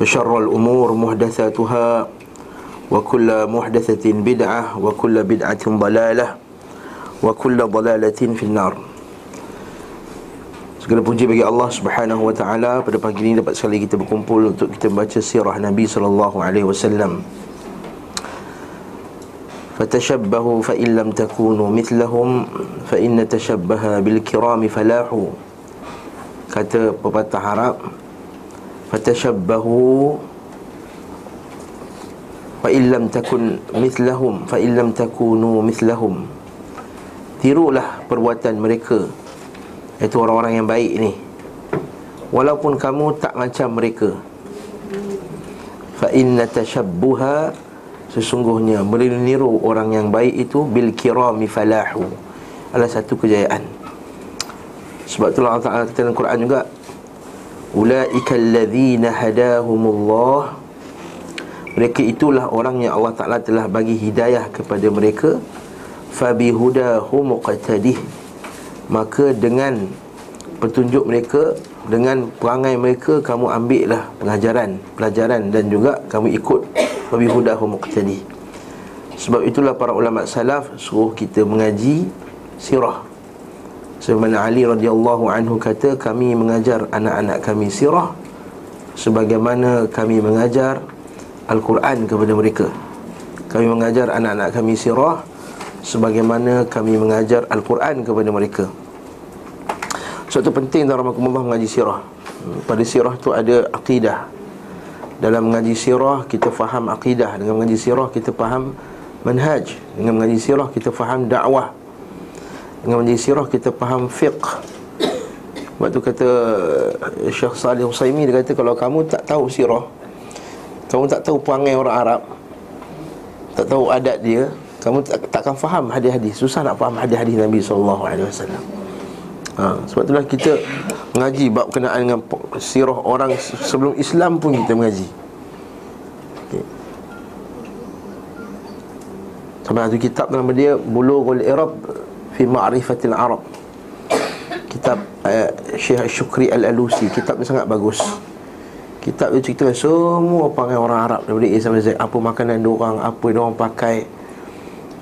وشر الأمور محدثاتها وكل محدثة بدعة وكل بدعة ضلالة وكل ضلالة في النار Segala puji bagi Allah Subhanahu wa taala pada pagi ini dapat sekali kita berkumpul untuk kita baca sirah Nabi sallallahu alaihi wasallam. Fatashabbahu fa in lam takunu mithlahum fa inna tashabbaha bil kirami falahu. Kata pepatah Arab fatashabbahu fa in lam takun mithlahum fa in lam takunu mithlahum. Tirulah perbuatan mereka. Itu orang-orang yang baik ni. Walaupun kamu tak macam mereka. Fa inna tashabbuha Sesungguhnya meniru orang yang baik itu Bil kirami falahu. Adalah satu kejayaan. Sebab itulah Allah Ta'ala kata dalam Quran juga Ula'ika alladhina hadahumullah. Mereka itulah orang yang Allah Ta'ala telah bagi hidayah kepada mereka. Fabihudahu muqtadih. Maka dengan petunjuk mereka Dengan perangai mereka Kamu ambil lah pengajaran Pelajaran dan juga kamu ikut. Wabi hudahu muqtadi Sebab itulah para ulama salaf Suruh kita mengaji sirah Sebagaimana Ali radhiyallahu anhu kata Kami mengajar anak-anak kami sirah Sebagaimana kami mengajar Al-Quran kepada mereka Kami mengajar anak-anak kami sirah sebagaimana kami mengajar Al-Quran kepada mereka. Suatu penting dalam rahmatullah mengaji sirah. Pada sirah tu ada akidah. Dalam mengaji sirah kita faham akidah, dengan mengaji sirah kita faham manhaj, dengan mengaji sirah kita faham dakwah. Dengan mengaji sirah kita faham fiqh. Sebab tu kata Syekh Salih Husaimi dia kata kalau kamu tak tahu sirah, kamu tak tahu perangai orang Arab, tak tahu adat dia, kamu tak, takkan faham hadis-hadis Susah nak faham hadis-hadis Nabi SAW ha, Sebab itulah kita Mengaji bab kenaan dengan Sirah orang sebelum Islam pun kita mengaji. Sampai satu kitab nama dia Bulughul Irab Fi Ma'rifatil Arab. Kitab uh, Syekh Syukri Al-Alusi. Kitab ni sangat bagus. Kitab dia cerita semua panggil orang Arab. Daripada A sampai Z. Apa makanan diorang Apa diorang pakai.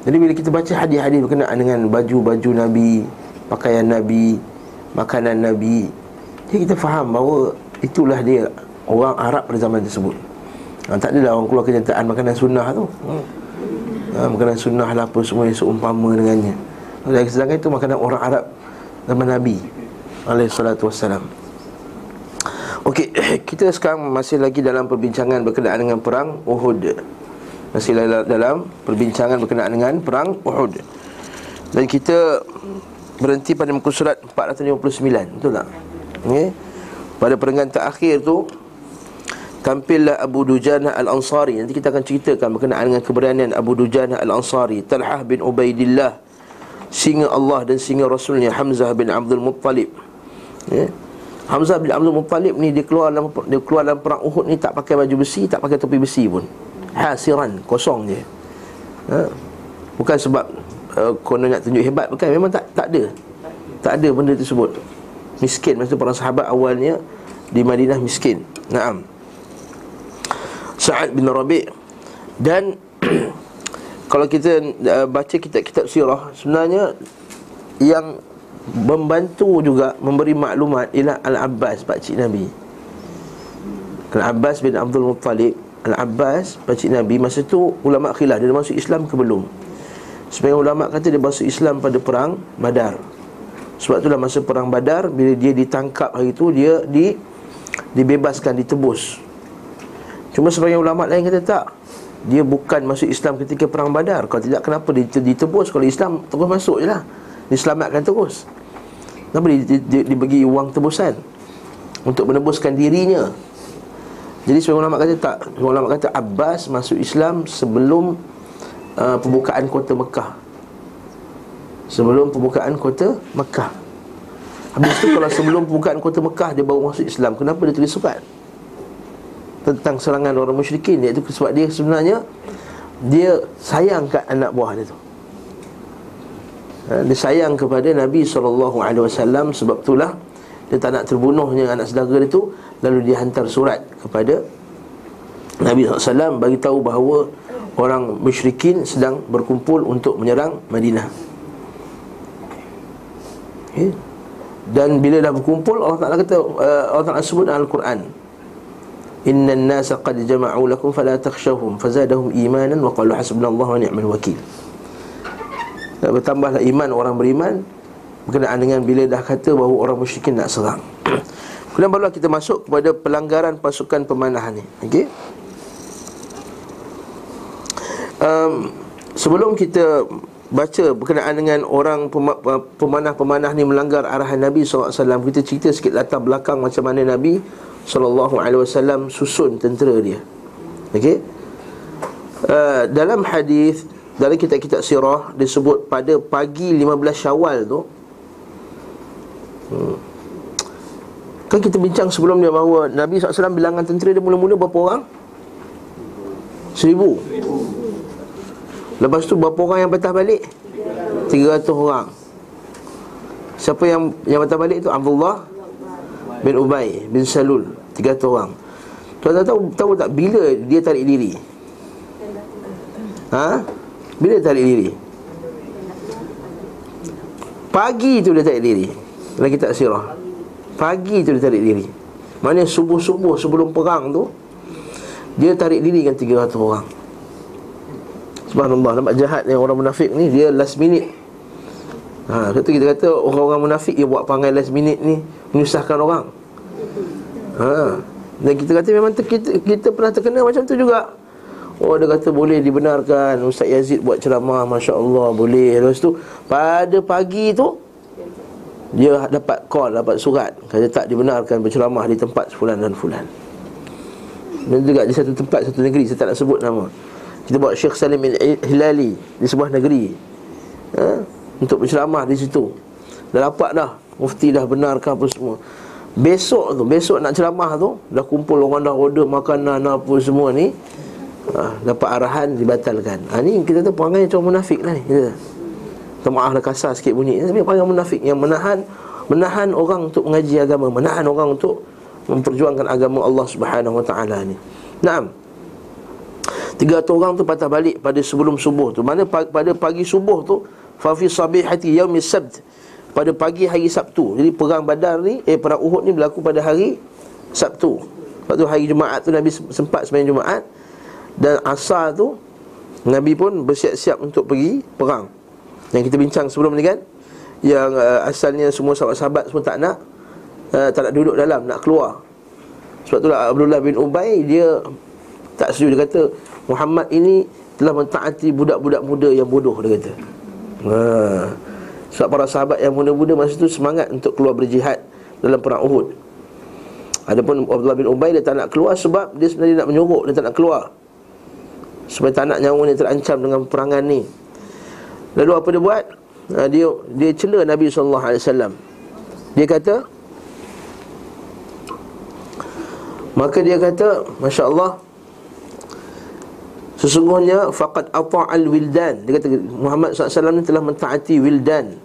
Jadi bila kita baca hadis-hadis berkenaan dengan baju-baju Nabi, pakaian Nabi, makanan Nabi, jadi kita faham bahawa itulah dia orang Arab pada zaman tersebut. Ha, tak adalah orang keluar kenyataan makanan sunnah tu. Ha, makanan sunnah lah apa semua yang seumpama dengannya. Dan sedangkan itu makanan orang Arab zaman Nabi alaihi salatu wassalam. Okey, kita sekarang masih lagi dalam perbincangan berkenaan dengan perang Uhud. Masih dalam perbincangan berkenaan dengan perang Uhud Dan kita berhenti pada muka surat 459 Betul tak? Okay. Pada perenggan terakhir tu Tampillah Abu Dujana Al-Ansari Nanti kita akan ceritakan berkenaan dengan keberanian Abu Dujana Al-Ansari Talhah bin Ubaidillah Singa Allah dan singa Rasulnya Hamzah bin Abdul Muttalib. Okay. Hamzah bin Abdul Muttalib ni dia keluar dalam, dia keluar dalam perang Uhud ni Tak pakai baju besi, tak pakai topi besi pun. Hasiran kosong je. Ha? bukan sebab uh, konon nak tunjuk hebat bukan. Memang tak tak ada. Tak ada benda tersebut. Miskin masa para sahabat awalnya di Madinah miskin. Naam. Sa'ad bin Rabi' dan kalau kita uh, baca kitab-kitab sirah sebenarnya yang membantu juga memberi maklumat ialah Al-Abbas pakcik Nabi. Al-Abbas bin Abdul Muttalib. Al-Abbas, pakcik Nabi Masa tu ulama khilaf Dia masuk Islam ke belum? Sebagai ulama kata dia masuk Islam pada perang Badar. Sebab itulah masa perang Badar Bila dia ditangkap hari itu Dia di, dibebaskan, ditebus. Cuma sebagai ulama lain kata tak Dia bukan masuk Islam ketika perang Badar. Kalau tidak kenapa? Ditebus. Kalau Islam terus masuk je lah. Diselamatkan terus. Kenapa dia, dia, dia, dia bagi wang tebusan? Untuk menebuskan dirinya. Jadi sebagian ulama kata tak Sebagian ulama kata Abbas masuk Islam sebelum uh, Pembukaan kota Mekah. Sebelum pembukaan kota Mekah. Habis tu kalau sebelum pembukaan kota Mekah Dia baru masuk Islam. Kenapa dia tulis surat Tentang serangan orang musyrikin Iaitu sebab dia sebenarnya Dia sayang kat anak buah dia tu ha, Dia sayang kepada Nabi SAW Sebab itulah Dia tak nak terbunuhnya anak saudara dia tu Lalu dia hantar surat kepada Nabi SAW bagi tahu bahawa Orang musyrikin sedang berkumpul untuk menyerang Madinah okay. Dan bila dah berkumpul Allah Ta'ala kata uh, Allah Ta'ala sebut dalam Al-Quran Inna nasa qad jama'u lakum fala takhshawhum Fazadahum imanan wa qalu hasbunallah wa ni'mal wakil. Bertambahlah iman orang beriman Berkenaan dengan bila dah kata bahawa orang musyrikin nak serang. Kemudian barulah kita masuk kepada pelanggaran pasukan pemanah ni. Okey. Um, Sebelum kita baca berkenaan dengan orang pemanah-pemanah ni melanggar arahan Nabi SAW Kita cerita sikit latar belakang macam mana Nabi SAW susun tentera dia Okey uh, Dalam hadis dalam kitab-kitab sirah disebut pada pagi 15 Syawal tu hmm, Kan kita bincang sebelum dia bahawa Nabi SAW bilangan tentera dia mula-mula berapa orang? Seribu Lepas tu berapa orang yang patah balik? 300 orang Siapa yang yang patah balik tu? Abdullah bin Ubay bin Salul 300 orang. Tuan tahu, tahu tak bila dia tarik diri? Ha? Bila dia tarik diri? Pagi tu dia tarik diri. Dalam kitab sirah. Pagi tu dia tarik diri. Mana subuh-subuh sebelum perang tu Dia tarik diri dengan 300 orang. Subhanallah Nampak jahat yang orang munafik ni Dia last minute. Ha, Kata kita kata Orang-orang munafik Yang buat panggil last minute ni Menyusahkan orang. Ha. Dan kita kata memang ter, kita, kita pernah terkena macam tu juga. Oh dia kata boleh dibenarkan. Ustaz Yazid buat ceramah Masya Allah boleh. Lepas tu Pada pagi tu Dia dapat call Dapat surat. Kata tak dibenarkan berceramah Di tempat fulan dan fulan. Dan juga di satu tempat Satu negeri Saya tak nak sebut nama. Kita bawa Syekh Salim Hilali Di sebuah negeri. Ha? Untuk berceramah di situ. Dah dapat dah Mufti dah benarkan apa semua. Besok tu Besok nak ceramah tu Dah kumpul orang dah order makanan apa semua ni ha, Dapat arahan dibatalkan. Ha, Ni kita tu perangai macam munafik lah ni kita. Maaf lah kasar sikit bunyi. Tapi perangai munafik? Yang menahan Menahan orang untuk mengaji agama Menahan orang untuk Memperjuangkan agama Allah subhanahu wa ta'ala ni. Naam. Tiga ratus orang tu patah balik pada sebelum subuh tu. Mana pada pagi subuh tu Fafi sabihati yaumi sabt Pada pagi hari Sabtu. Jadi perang badar ni Eh perang Uhud ni berlaku pada hari Sabtu. Lepas tu hari Jumaat tu Nabi sempat sembahyang Jumaat. Dan asar tu Nabi pun bersiap-siap untuk pergi perang. Yang kita bincang sebelum ni kan Yang uh, asalnya semua sahabat-sahabat semua tak nak uh, Tak nak duduk dalam, nak keluar. Sebab tu lah Abdullah bin Ubay Dia tak setuju. Dia kata Muhammad ini telah mentaati budak-budak muda yang bodoh dia kata. Ha. Sebab para sahabat yang muda-muda masa itu semangat untuk keluar berjihad dalam perang Uhud. Adapun Abdullah bin Ubay dia tak nak keluar sebab dia sebenarnya nak menyorok, dia tak nak keluar. Supaya tak nak nyawa dia terancam dengan perangan ni. Lalu apa dia buat? Ha, dia dia cela Nabi alaihi wasallam. Dia kata Maka dia kata, Masya Allah Sesungguhnya faqad ata'al wildan Dia kata Muhammad SAW ni telah mentaati wildan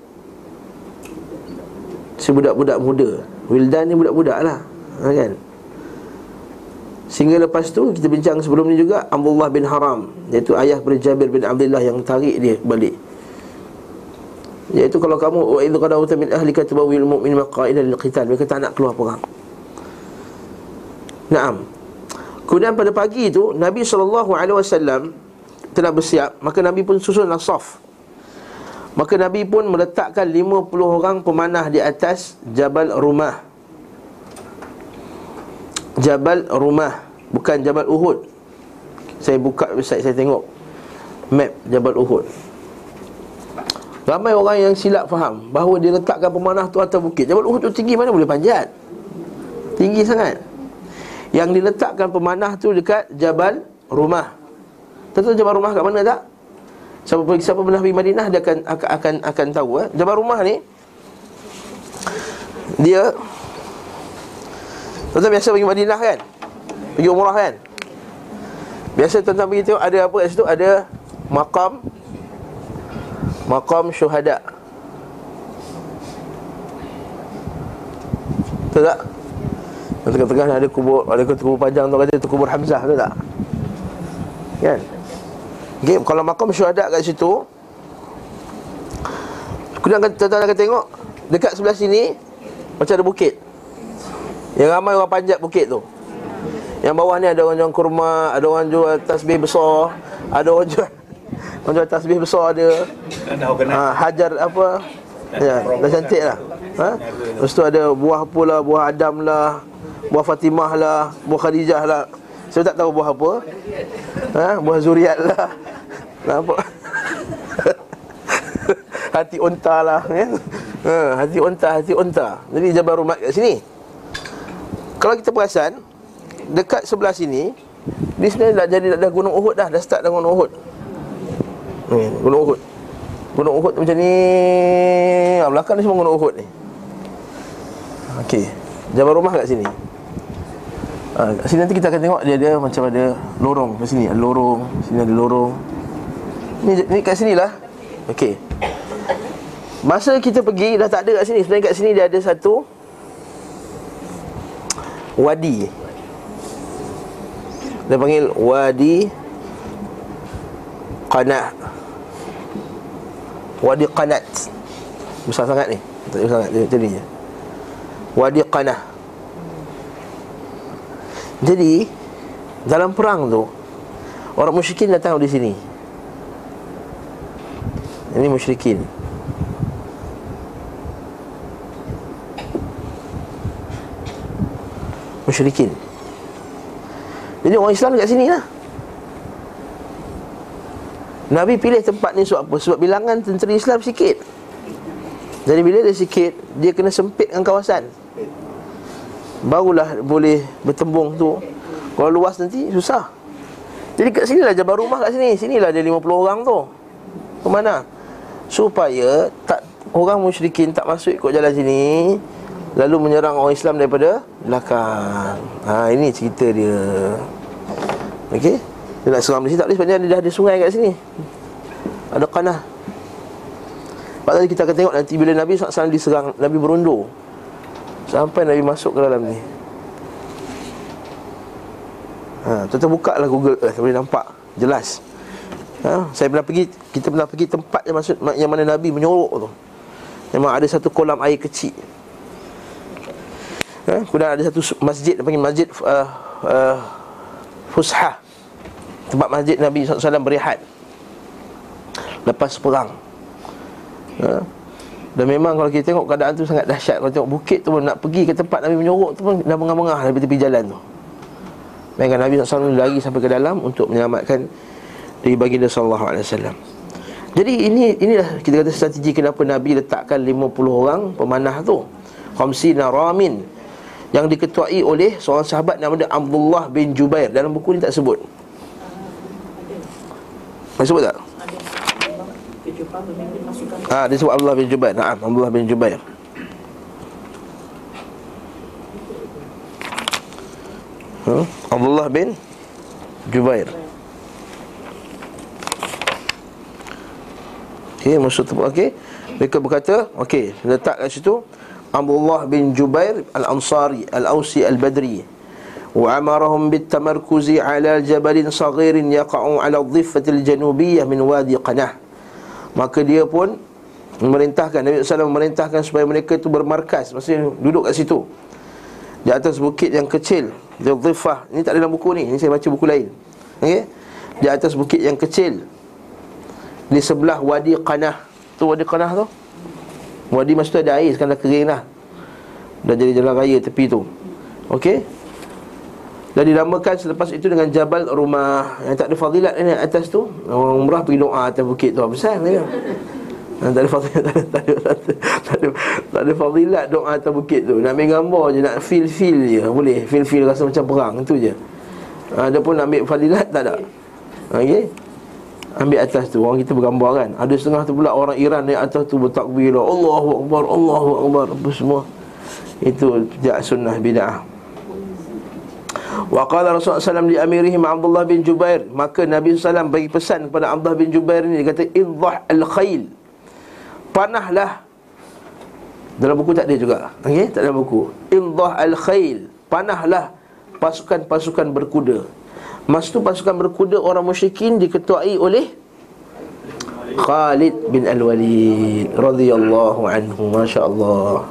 Si budak-budak muda. Wildan ni budak-budak lah ha, kan? Sehingga lepas tu kita bincang sebelum ni juga Abdullah bin Haram. Iaitu ayah kepada Jabir bin Abdullah yang tarik dia balik. Iaitu kalau kamu Wa idhu qadawta min ahli katibawil mu'min maqaidah lil qital Mereka tak nak keluar perang. Naam. Kemudian pada pagi itu Nabi SAW telah bersiap. Maka Nabi pun susun saf Maka Nabi pun meletakkan 50 orang pemanah di atas Jabal Rumah. Jabal Rumah Bukan Jabal Uhud. Saya buka website saya tengok Map Jabal Uhud. Ramai orang yang silap faham Bahawa dia letakkan pemanah tu atas bukit. Jabal Uhud tu tinggi mana boleh panjat? Tinggi sangat. Yang diletakkan pemanah tu dekat Jabal Rumah. Tentu Jabal Rumah kat mana tak? Siapa, siapa pernah pergi Madinah Dia akan akan akan, akan tahu eh? Jabal Rumah ni Dia Tuan-tuan biasa pergi Madinah kan Pergi umrah kan Biasa tuan-tuan pergi tengok Ada apa kat situ Ada Makam Makam syuhada Betul tak? Tengah-tengah ada kubur Ada kubur panjang tu kata Itu kubur Hamzah Betul tak? Kan? Okay, kalau makam syuhada kat situ Kemudian tuan-tuan akan tengok Dekat sebelah sini Macam ada bukit. Yang ramai orang panjat bukit tu. Yang bawah ni ada orang jual kurma Ada orang jual tasbih besar Ada orang jual Orang jual tasbih besar ada. Ha, Hajar apa? Ya, dah cantik lah. Ha? Lepas tu ada buah apa lah Buah Adam lah Buah Fatimah lah Buah Khadijah lah Saya tak tahu buah apa. Ha? Buah Zuriat lah. Nampak? Hati unta lah kan? ha, Hati unta, hati unta Jadi Jabal Rumat kat sini. Kalau kita perasan Dekat sebelah sini Di sini dah jadi dah gunung Uhud dah. Dah start dah gunung Uhud. Hmm, Gunung Uhud. Gunung Uhud macam ni. Ah, Belakang ni semua gunung Uhud ni. Okey. Jabal rumah kat sini ha, sini nanti kita akan tengok Dia ada macam ada lorong Kat sini ada lorong Sini ada lorong. Ni, ni kat sini lah. Okey Masa kita pergi Dah tak ada kat sini. Sebenarnya kat sini dia ada satu Wadi. Dia panggil Wadi Qanah Wadi Qanat. Besar sangat ni. Tak besar sangat ni je. Wadi Qanah Jadi Dalam perang tu Orang musyrikin datang di sini. Ini musyrikin. Musyrikin. Jadi orang Islam dekat sini lah. Nabi pilih tempat ni sebab apa? Sebab bilangan tentera Islam sikit. Jadi bila dia sikit Dia kena sempitkan kawasan Barulah boleh bertembung tu. Kalau luas nanti susah. Jadi kat sini lah jabar rumah kat sini. Sinilah dia 50 orang tu. Ke mana? Supaya tak orang musyrikin tak masuk ikut jalan sini Lalu menyerang orang Islam daripada belakang. Ha ini cerita dia. Okey? Dia nak di sini tak boleh sebabnya dia dah ada sungai kat sini. Ada kanah. Sebab tadi kita akan tengok nanti bila Nabi SAW diserang Nabi berundur Sampai Nabi masuk ke dalam ni. Ha, tuan-tuan buka lah Google Earth Boleh nampak. Jelas. Ha, Saya pernah pergi Kita pernah pergi tempat yang maksud Yang mana Nabi menyorok tu. Memang ada satu kolam air kecil. Ha, Kemudian ada satu masjid Dia panggil masjid uh, uh, Fushah Tempat masjid Nabi SAW berehat. Lepas perang. Ha? Dan memang kalau kita tengok keadaan tu sangat dahsyat. Kalau tengok bukit tu pun nak pergi ke tempat Nabi menyorok tu pun Dah mengah-mengah dari tepi jalan tu. Bayangkan Nabi SAW lari sampai ke dalam Untuk menyelamatkan Dari baginda SAW Jadi ini inilah kita kata strategi Kenapa Nabi letakkan 50 orang Pemanah tu. Khamsina Ramin. Yang diketuai oleh Seorang sahabat nama dia Abdullah bin Jubair. Dalam buku ni tak sebut. Boleh sebut tak? Ah, dia sebut Abdullah bin Jubair. Naam, Abdullah bin Jubair. Huh? Abdullah bin Jubair. Okey, maksud tu okey. Mereka berkata, okey, letak kat situ Abdullah bin Jubair Al-Ansari Al-Ausi Al-Badri. Amarahum bitamarkuzi ala jabalin saghirin yaqa'u ala dhiffatil janubiyah min wadi qanah Maka dia pun memerintahkan Nabi SAW memerintahkan supaya mereka itu bermarkas. Maksudnya duduk kat situ. Di atas bukit yang kecil Dhifah Ini tak ada dalam buku ni Ini saya baca buku lain. Okay? Di atas bukit yang kecil Di sebelah Wadi Qanah. Tu Wadi Qanah tu? Wadi tu ada air Sekarang dah kering dah Dah jadi jalan raya tepi tu. Okey dan dinamakan selepas itu dengan Jabal Rumah. Yang tak ada fadilat ni atas tu Orang umrah pergi doa atas bukit tu. Besar ni tak ada fadilat tak ada, tak ada, tak ada, fadilat doa atas bukit tu. Nak ambil gambar je nak feel feel je. Boleh feel feel rasa macam perang. Tu je. Ada pun nak ambil fadilat tak ada. Okey? Ambil atas tu orang kita bergambar kan. Ada setengah tu pula orang Iran di atas tu bertakbir. Allahu akbar Allahu akbar apa semua. Itu tidak sunnah bid'ah Wa qala Rasulullah SAW di amirihim Abdullah bin Jubair. Maka Nabi SAW bagi pesan kepada Abdullah bin Jubair ini. Dia kata Idhah al-khayl Panahlah. Dalam buku tak ada juga. Okay? Tak ada buku. Idhah al-khayl Panahlah pasukan-pasukan berkuda. Masa tu pasukan berkuda orang musyrikin diketuai oleh Khalid bin Al-Walid radhiyallahu anhu. masya-Allah.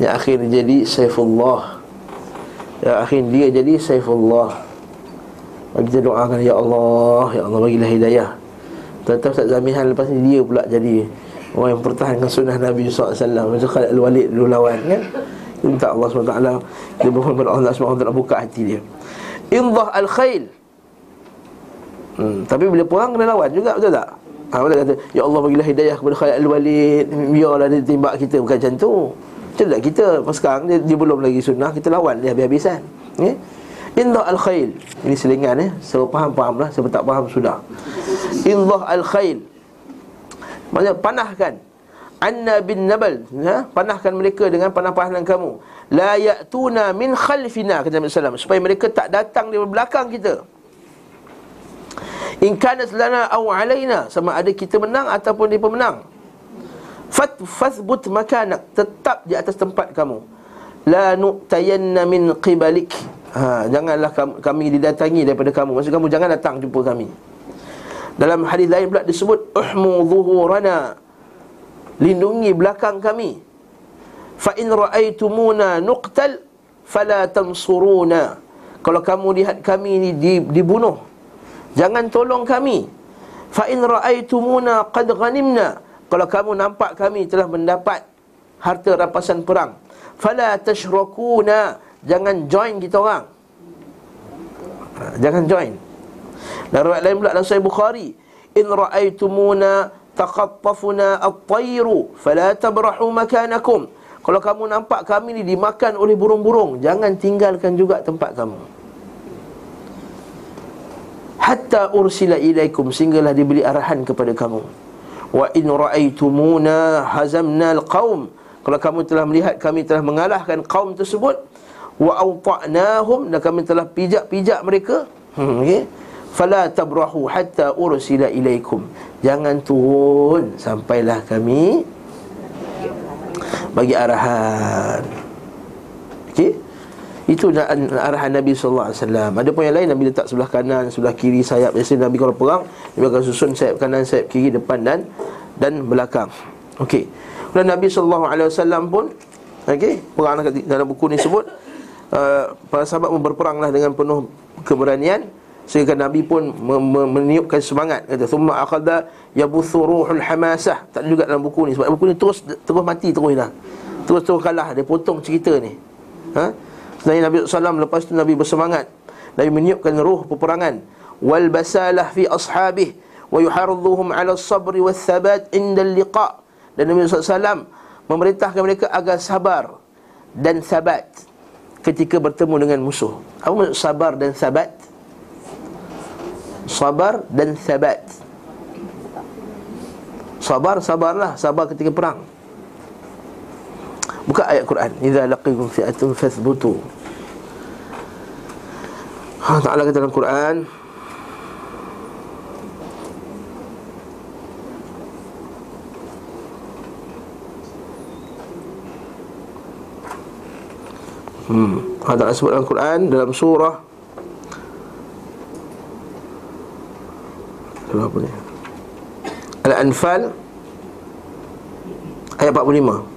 Yang akhirnya jadi Saifullah Ya akhir dia jadi Saifullah. Bagi kita doakan Ya Allah Ya Allah bagilah hidayah. Tetap tak Zamihan lepas ni dia pula jadi Orang yang pertahankan sunnah Nabi SAW Macam Khalid Al-Walid dulu lawan kan? Minta Allah SWT Kita berfirman kepada Allah SWT buka hati dia. Indah Al-Khail. Hmm, Tapi bila perang kena lawan juga betul tak? Ha, kata, ya Allah bagilah hidayah kepada Khalid Al-Walid. Biarlah dia tembak kita. Bukan macam tu tak? Kita sekarang dia, dia belum lagi sunnah Kita lawan dia habis-habisan. Ya? Indah al-khail. Ini selingan ya. Siapa faham-faham lah. Siapa tak faham sudah. Indah al-khail. Maksudnya panahkan. Anna bin Nabal ya? Panahkan mereka dengan panah-panahan kamu. La ya'tuna min khalfina Kata Nabi SAW Supaya mereka tak datang di belakang kita. In kanat lana aw alaina Sama ada kita menang ataupun dia pemenang Fat fathbut makanak tetap di atas tempat kamu. La nu'tayanna min qibalik. Ha, janganlah kami didatangi daripada kamu. Maksud kamu jangan datang jumpa kami. Dalam hadis lain pula disebut uhmu zuhurana. Lindungi belakang kami. Fa in ra'aitumuna nuqtal fala tansuruna. Kalau kamu lihat kami ni dibunuh, jangan tolong kami. Fa in ra'aitumuna qad ghanimna kalau kamu nampak kami telah mendapat harta rampasan perang fala tashrakuna jangan join kita orang. Jangan join. Dan riwayat lain pula dalam sahih bukhari in raaitumuna taqattafuna at-tayru fala tabrahu makanakum. Kalau kamu nampak kami ni dimakan oleh burung-burung jangan tinggalkan juga tempat kamu. Hatta ursila ilaikum sehinggalah diberi arahan kepada kamu wa in ra'aitumuna hazamna alqaum kalau kamu telah melihat kami telah mengalahkan kaum tersebut wa awta'nahum dan kami telah pijak-pijak mereka hmm, okey fala tabrahu hatta ursila ilaikum. Jangan turun sampailah kami bagi arahan. Okey itu arahan Nabi sallallahu alaihi wasallam. Ada yang lain Nabi letak sebelah kanan, sebelah kiri sayap. Biasanya Nabi kalau perang, Nabi akan susun sayap kanan, sayap kiri, depan dan dan belakang. Okey. Dan Nabi sallallahu alaihi wasallam pun okey, perang dalam buku ni sebut uh, para sahabat berperanglah dengan penuh keberanian sehingga Nabi pun meniupkan semangat kata thumma akhadha yabuthu ruhul hamasah tak juga dalam buku ni sebab buku ni terus terus mati terus dah terus terus kalah dia potong cerita ni ha Sebenarnya Nabi SAW lepas itu Nabi bersemangat. Nabi meniupkan ruh peperangan. Wal basalah fi ashabih Wa yuharudhuhum ala sabri wa thabat inda liqa Dan Nabi SAW memerintahkan mereka agar sabar dan sabat Ketika bertemu dengan musuh. Apa maksud sabar dan sabat? Sabar dan sabat Sabar, sabarlah. Sabar ketika perang Buka ayat Quran Iza laqikum fi'atun fathbutu Allah Ta'ala kata dalam Quran Hmm. Allah Ta'ala sebut dalam Quran Dalam surah Surah apa ni Al-Anfal Ayat 45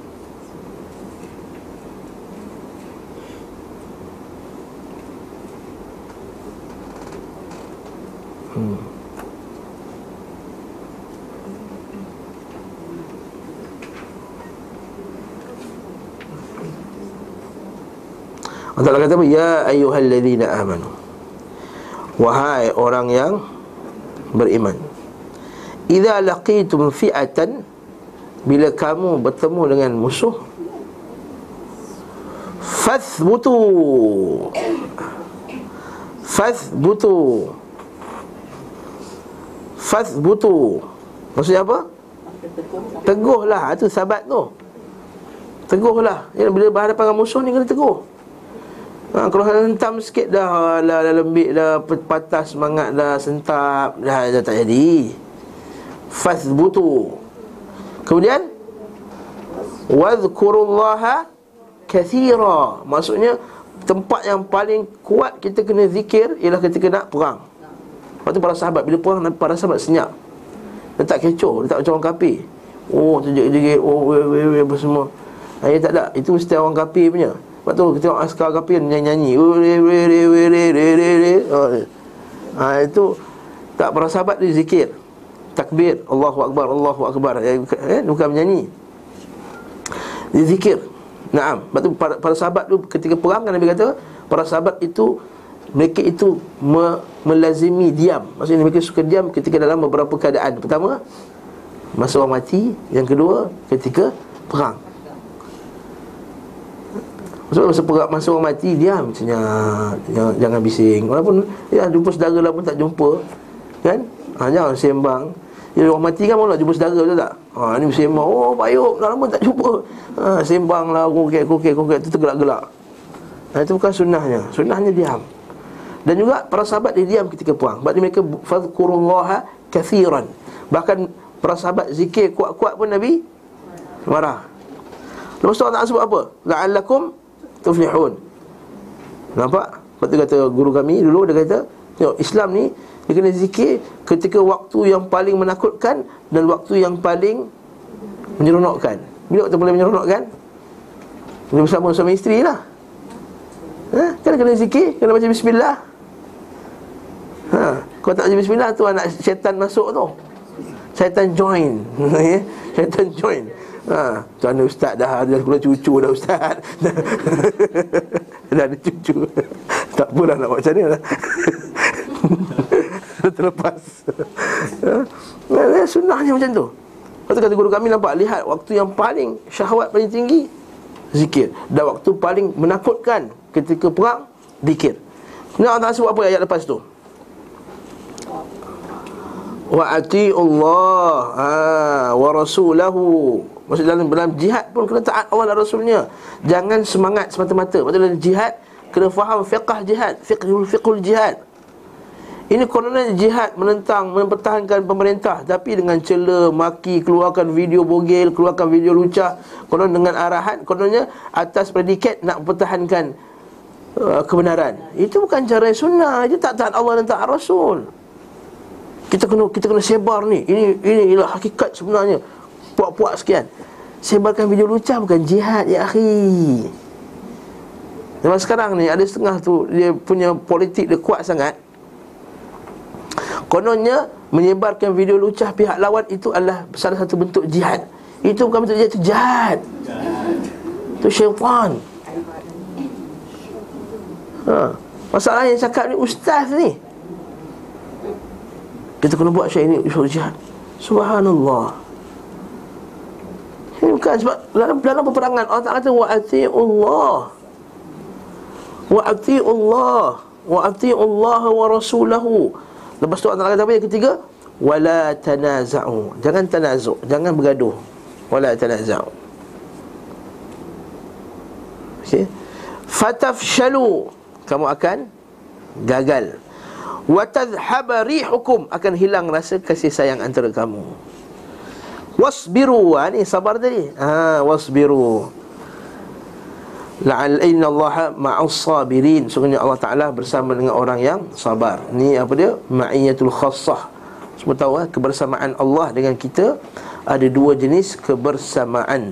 Allah kata apa? Ya ayyuhalladzina amanu. Wahai orang yang beriman. Iza laqitum fi'atan bila kamu bertemu dengan musuh fathbutu. Fathbutu. Fathbutu. Maksudnya apa? Teguhlah. Itu sabat tu. Teguhlah. Bila berhadapan dengan musuh ni kena teguh ha, kalau hentam sikit dah dah, dah lembik dah patah semangat dah sentap dah, dah tak jadi fathbutu kemudian wadhkurullaha kathira maksudnya tempat yang paling kuat kita kena zikir ialah ketika nak perang Lepas tu para sahabat bila perang para sahabat senyap. Dia tak kecoh, dia tak macam orang kafir. Oh, terjegit-jegit, oh, weh, weh, weh, apa semua. Ayah tak ada, itu mesti orang kafir punya. Lepas tu kita tengok askar kapir nyanyi-nyanyi. Ha itu tak para sahabat di zikir. Takbir, Allahu akbar, Allahu akbar. Eh, eh bukan menyanyi. Di zikir. Naam. Lepas tu para, para sahabat tu ketika perang kan Nabi kata para sahabat itu mereka itu me, melazimi diam. Maksudnya mereka suka diam ketika dalam beberapa keadaan. Pertama, masa orang mati, yang kedua ketika perang. Maksudnya masa, perang, masa orang mati Diam Senyap Jangan, jangan bising. Walaupun Ya jumpa saudara lah pun tak jumpa Kan? Ha, Jangan sembang. Ya orang mati kan malah jumpa saudara betul tak? Ha, Ni sembang. Oh payuk Dah lama tak jumpa. Ha, Sembang lah Kokek kokek kokek Itu tergelak-gelak. Ha, Itu bukan sunnahnya. Sunnahnya diam. Dan juga para sahabat dia diam ketika puang Sebab mereka fadhkurullaha kathiran. Bahkan para sahabat zikir kuat-kuat pun Nabi Marah. Lepas tu Allah sebut apa? La'allakum tuflihun Nampak? Lepas tu kata guru kami dulu Dia kata Tengok Islam ni Dia kena zikir ketika waktu yang paling menakutkan Dan waktu yang paling Menyeronokkan Bila waktu paling menyeronokkan? Bila bersama suami isteri lah ha? Kan kena zikir Kena baca bismillah ha. Kau tak baca bismillah tu anak syaitan masuk tu Syaitan join ya? Syaitan join ha. Tu anak ustaz dah Dah keluar cucu dah ustaz. Dah ada cucu. Tak apalah nak buat macam ni lah. Terlepas. Ha. Ya, sunnahnya macam tu. Lepas kata guru kami nampak Lihat waktu yang paling Syahwat paling tinggi Zikir. Dan waktu paling menakutkan Ketika perang Zikir Ini Allah sebut apa ayat lepas tu? Wa Allah ha, wa rasulahu maksud dalam dalam jihad pun kena taat Allah dan rasulnya. Jangan semangat semata-mata. Maksud dalam jihad kena faham fiqh jihad fiqhul fiqhul jihad. Ini kononnya jihad menentang mempertahankan pemerintah. Tapi dengan cela maki keluarkan video bogel keluarkan video lucah konon dengan arahan kononnya atas predikat nak mempertahankan uh, kebenaran. Itu bukan cara sunnah. Itu tak taat Allah dan taat rasul. Kita kena kita kena sebar ni. Ini ini ialah hakikat sebenarnya. Puak-puak sekian. Sebarkan video lucah bukan jihad ya akhi. Zaman sekarang ni ada setengah tu dia punya politik dia kuat sangat. Kononnya menyebarkan video lucah pihak lawan itu adalah salah satu bentuk jihad. Itu bukan bentuk jihad, itu jahat. Itu syaitan. Ha. Masalah yang cakap ni ustaz ni kita kena buat syai ini jihad Subhanallah Ini bukan sebab Dalam, dalam peperangan Allah Ta'ala kata Wa'ati'ullah. Wa'ati'ullah. Wa'ati'ullah wa rasulahu. Lepas tu Allah Ta'ala kata apa? Yang ketiga Wala tanaza'u. Jangan tanazuk Jangan bergaduh. Wala tanaza'u. Okay Fatafshalu. Kamu akan Gagal. Wa tadhhaba rihukum. Akan hilang rasa kasih sayang antara kamu wasbiru. Ha, ni sabar tadi. Ha wasbiru. La'al inna allaha ma'as sabirin. Sungguhnya Allah taala bersama dengan orang yang sabar. Ni apa dia? Ma'iyatul khassah. Semua tahu eh? kebersamaan Allah dengan kita ada dua jenis kebersamaan.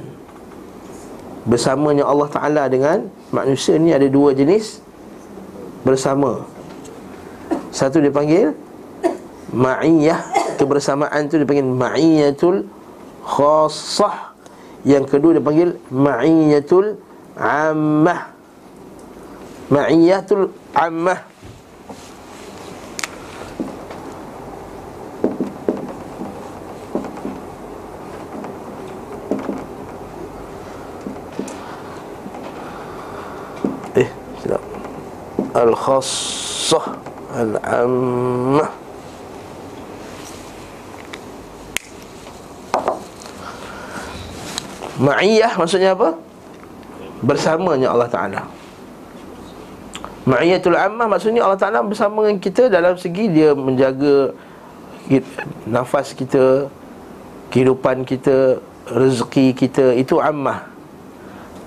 Bersamanya Allah taala dengan manusia ni ada dua jenis bersama. Satu dia panggil Ma'iyah. Kebersamaan tu dia panggil Ma'iyatul khassah yang kedua dipanggil ma'iyatul ammah. Ma'iyatul ammah. Eh silap al khassah al ammah Ma'iyah maksudnya apa? Bersamanya Allah Ta'ala Ma'iyatul ammah maksudnya Allah Ta'ala bersama dengan kita Dalam segi dia menjaga Nafas kita Kehidupan kita Rezeki kita Itu ammah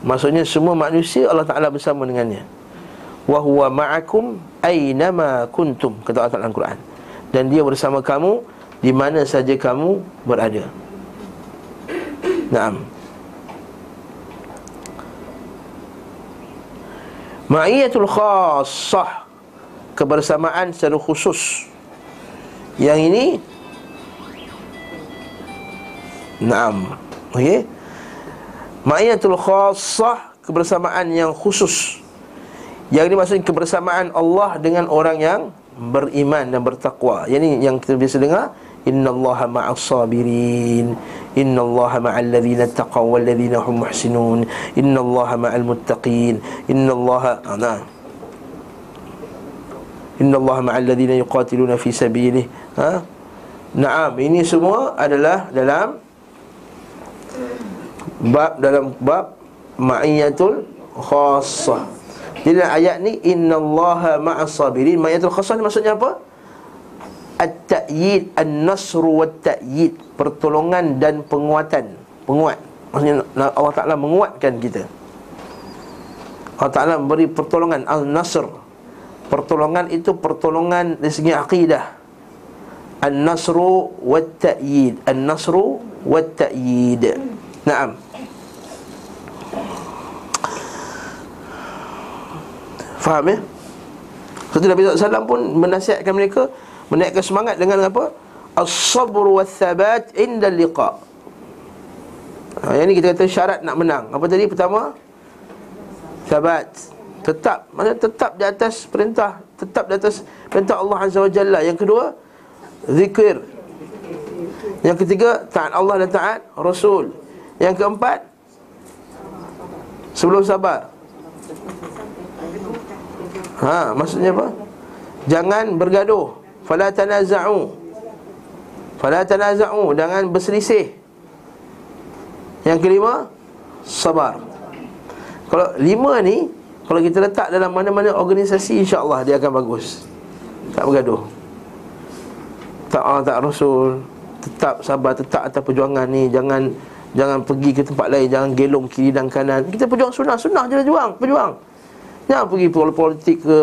Maksudnya semua manusia Allah Ta'ala bersama dengannya wa huwa ma'akum aynama kuntum kata Allah Taala Al-Quran dan dia bersama kamu di mana saja kamu berada. Naam. Ma'iyatul khassah kebersamaan secara khusus. Yang ini Naam. Okey. Ma'iyatul khassah kebersamaan yang khusus yang ini maksudnya kebersamaan Allah dengan orang yang beriman dan bertakwa. Yang ini yang kita biasa dengar, innallaha ma'as sabirin. Innallaha ma'al ladzina taqaw wal ladzina hum muhsinun. Innallaha ma'al muttaqin. Innallaha ana. Innallaha ma'al ladzina yuqatiluna fi sabilihi. Ha? Naam, ini semua adalah dalam bab dalam bab ma'iyatul khassah. Jadi ayat ni innallaha ma'as sabirin. Mayatul khasah ni maksudnya apa? At-ta'yid, an-nasru wat-ta'yid, pertolongan dan penguatan. Penguat. Maksudnya Allah Taala menguatkan kita. Allah Taala memberi pertolongan al-nasr. Pertolongan itu pertolongan dari segi akidah. An-nasru wat-ta'yid. An-nasru wat-ta'yid. Naam. Faham ya? Sebab Nabi SAW pun menasihatkan mereka Menaikkan semangat dengan apa? As-sabru wa thabat inda liqa ha, Yang ni kita kata syarat nak menang. Apa tadi? Pertama? Thabat Tetap. Maksudnya tetap di atas perintah. Tetap di atas perintah Allah Azza wa Jalla. Yang kedua Zikir. Yang ketiga Taat Allah dan taat Rasul. Yang keempat Sebelum sabar. Ha, maksudnya apa? Jangan bergaduh. Fala tanaza'u. Fala tanaza'u, jangan berselisih. Yang kelima, sabar. Kalau lima ni kalau kita letak dalam mana-mana organisasi insya-Allah dia akan bagus. Tak bergaduh. Tak Allah tak Rasul Tetap sabar Tetap atas perjuangan ni Jangan Jangan pergi ke tempat lain Jangan gelong kiri dan kanan Kita perjuang sunnah Sunnah je lah juang Perjuang Jangan pergi politik ke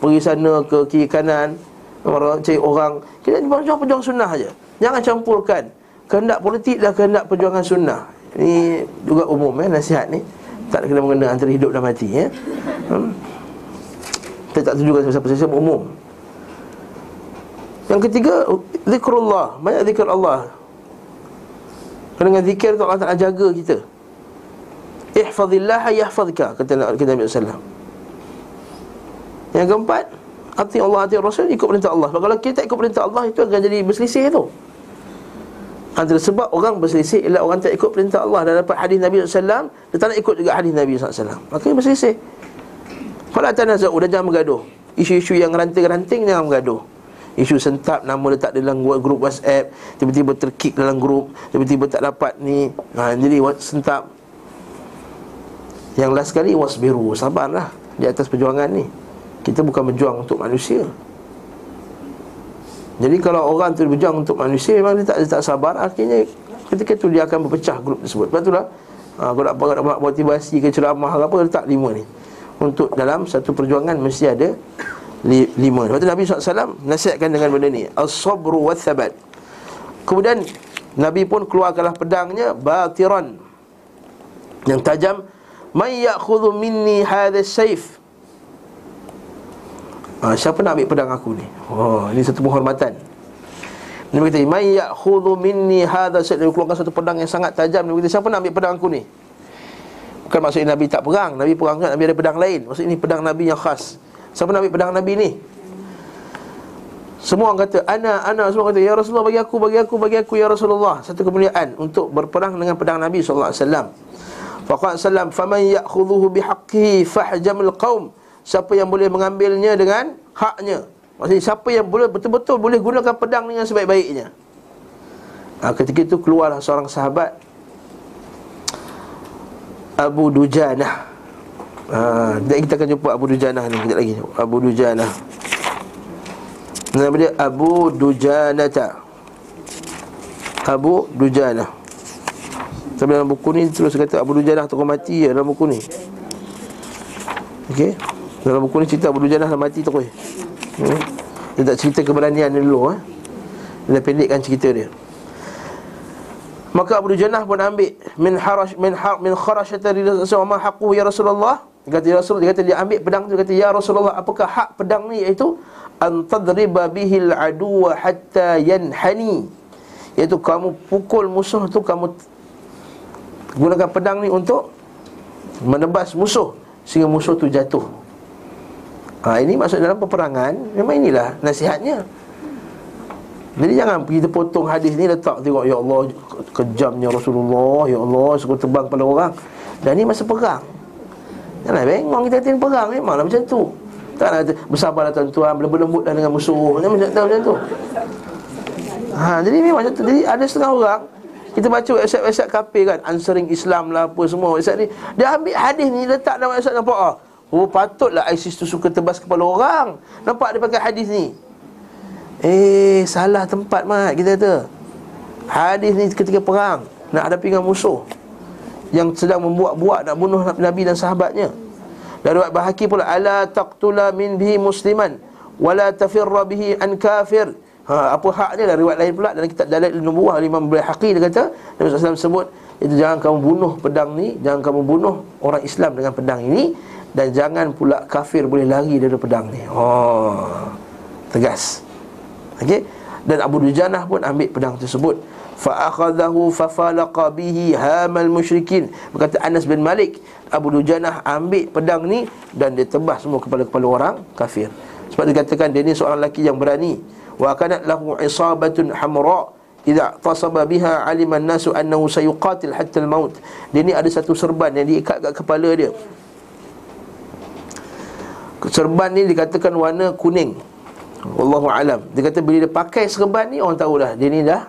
Pergi sana ke kiri kanan Orang cari orang. Kita berjuang perjuang sunnah saja Jangan campurkan Kehendak politik dan kehendak perjuangan sunnah. Ini juga umum ya nasihat ni. Tak kena mengena antara hidup dan mati ya hmm. Kita tak tunjukkan siapa-siapa umum. Yang ketiga Zikrullah. Banyak zikr Allah. Dengan zikir tu Allah tak jaga kita. Ihfazillah yahfazka Kata Nabi SAW yang keempat Hati Allah, hati Rasul ikut perintah Allah. Sebab kalau kita ikut perintah Allah Itu akan jadi berselisih tu. Antara sebab orang berselisih Ialah orang tak ikut perintah Allah. Dan dapat hadis Nabi SAW Dia tak nak ikut juga hadis Nabi SAW Maka berselisih. Kalau tanaza'u dan jangan bergaduh. Isu-isu yang ranting-ranting Jangan bergaduh. Isu sentap nama letak dalam grup WhatsApp Tiba-tiba terkik dalam grup Tiba-tiba tak dapat ni. Ha, Jadi sentap. Yang last sekali Wasbiru. Sabarlah Di atas perjuangan ni kita bukan berjuang untuk manusia. Jadi kalau orang tu berjuang untuk manusia Memang dia tak, dia tak sabar. Akhirnya ketika itu dia akan berpecah grup tersebut. Lepas itulah ha, Kalau nak, nak motivasi ke ceramah apa Letak lima ni. Untuk dalam satu perjuangan mesti ada li, Lima. Lepas tu Nabi SAW nasihatkan dengan benda ni. As-sabru wa thabat. Kemudian Nabi pun keluarkanlah pedangnya Batiran. Yang tajam Man ya'khudhu minni hadha saif ha, Siapa nak ambil pedang aku ni? Oh, ini satu penghormatan. Nabi kata Man ya'khudhu minni hadha Saya keluarkan satu pedang yang sangat tajam. Nabi kata siapa nak ambil pedang aku ni? Bukan maksudnya Nabi tak perang. Nabi perang kan Nabi ada pedang lain. Maksudnya ini pedang Nabi yang khas. Siapa nak ambil pedang Nabi ni? Semua orang kata ana ana. Semua kata ya Rasulullah bagi aku bagi aku bagi aku ya Rasulullah. Satu kemuliaan untuk berperang dengan pedang Nabi sallallahu alaihi sallam faman ya'khudhuhu bihaqqihi fahjamul qaum siapa yang boleh mengambilnya dengan haknya. Maksudnya siapa yang boleh betul-betul boleh gunakan pedang dengan sebaik-baiknya. Ha, ketika itu keluarlah seorang sahabat Abu Dujanah. Ha, kita akan jumpa Abu Dujanah ni kejap lagi. Abu Dujanah. Nama dia Abu Dujanata. Abu Dujanah. Sampai dalam buku ni terus kata Abu Dujanah tokoh mati ya dalam buku ni. Okey. Dalam buku ni cerita Abu Dujanah dah mati tokoh. Hmm. Dia tak cerita keberanian dia dulu eh. Dia pendekkan cerita dia. Maka Abu Dujanah pun ambil min harash min har min kharashata Rasulullah ma ya Rasulullah. Dia kata ya Rasul, dia kata dia ambil pedang tu dia kata ya Rasulullah apakah hak pedang ni iaitu an tadriba bihi al-adu hatta yanhani. Iaitu kamu pukul musuh tu kamu gunakan pedang ni untuk menebas musuh sehingga musuh tu jatuh. Ha, ini maksud dalam peperangan Memang inilah nasihatnya. Jadi jangan kita potong hadis ni Letak tengok Ya Allah Kejamnya Rasulullah Ya Allah Suka terbang pada orang. Dan ni masa perang. Jangan bengong kita hati perang Memanglah macam tu. Tak nak kata Bersabarlah tuan-tuan Berlembut-lembutlah dengan musuh. Macam tu macam tu. Ha, jadi memang macam tu. Jadi ada setengah orang kita baca website-website kafir kan Answering Islam lah apa semua website ni. Dia ambil hadis ni letak dalam website nampak ah. Oh patutlah ISIS tu suka tebas kepala orang. Nampak dia pakai hadis ni? Eh salah tempat mat kita kata. Hadis ni ketika perang Nak hadapi dengan musuh. Yang sedang membuat-buat nak bunuh Nabi dan sahabatnya. Riwayat bahaki pula Ala taqtula min bihi musliman Wala tafirra bihi an kafir. Ha, Apa hak dia lah riwayat lain pula. Dalam kitab Dalil Nubuah Imam Bayhaqi dia kata Nabi SAW sebut itu jangan kamu bunuh pedang ni Jangan kamu bunuh orang Islam dengan pedang ini dan jangan pula kafir boleh lari dari pedang ni. Oh. Tegas. Okey. Dan Abu Dujanah pun ambil pedang tersebut. Fa akhadahu fa falaqa bihi hamal musyrikin. Berkata Anas bin Malik, Abu Dujanah ambil pedang ni dan dia tebas semua kepala-kepala orang kafir. Sebab dikatakan dia ni seorang lelaki yang berani. Wa kanat lahu isabatun hamra. Idza tasaba biha alima an-nasu annahu sayuqatil hatta al-maut. Dia ni ada satu serban yang diikat kat kepala dia. Serban ni dikatakan warna kuning Wallahu alam. Dia kata bila dia pakai serban ni orang tahu dah dia ni dah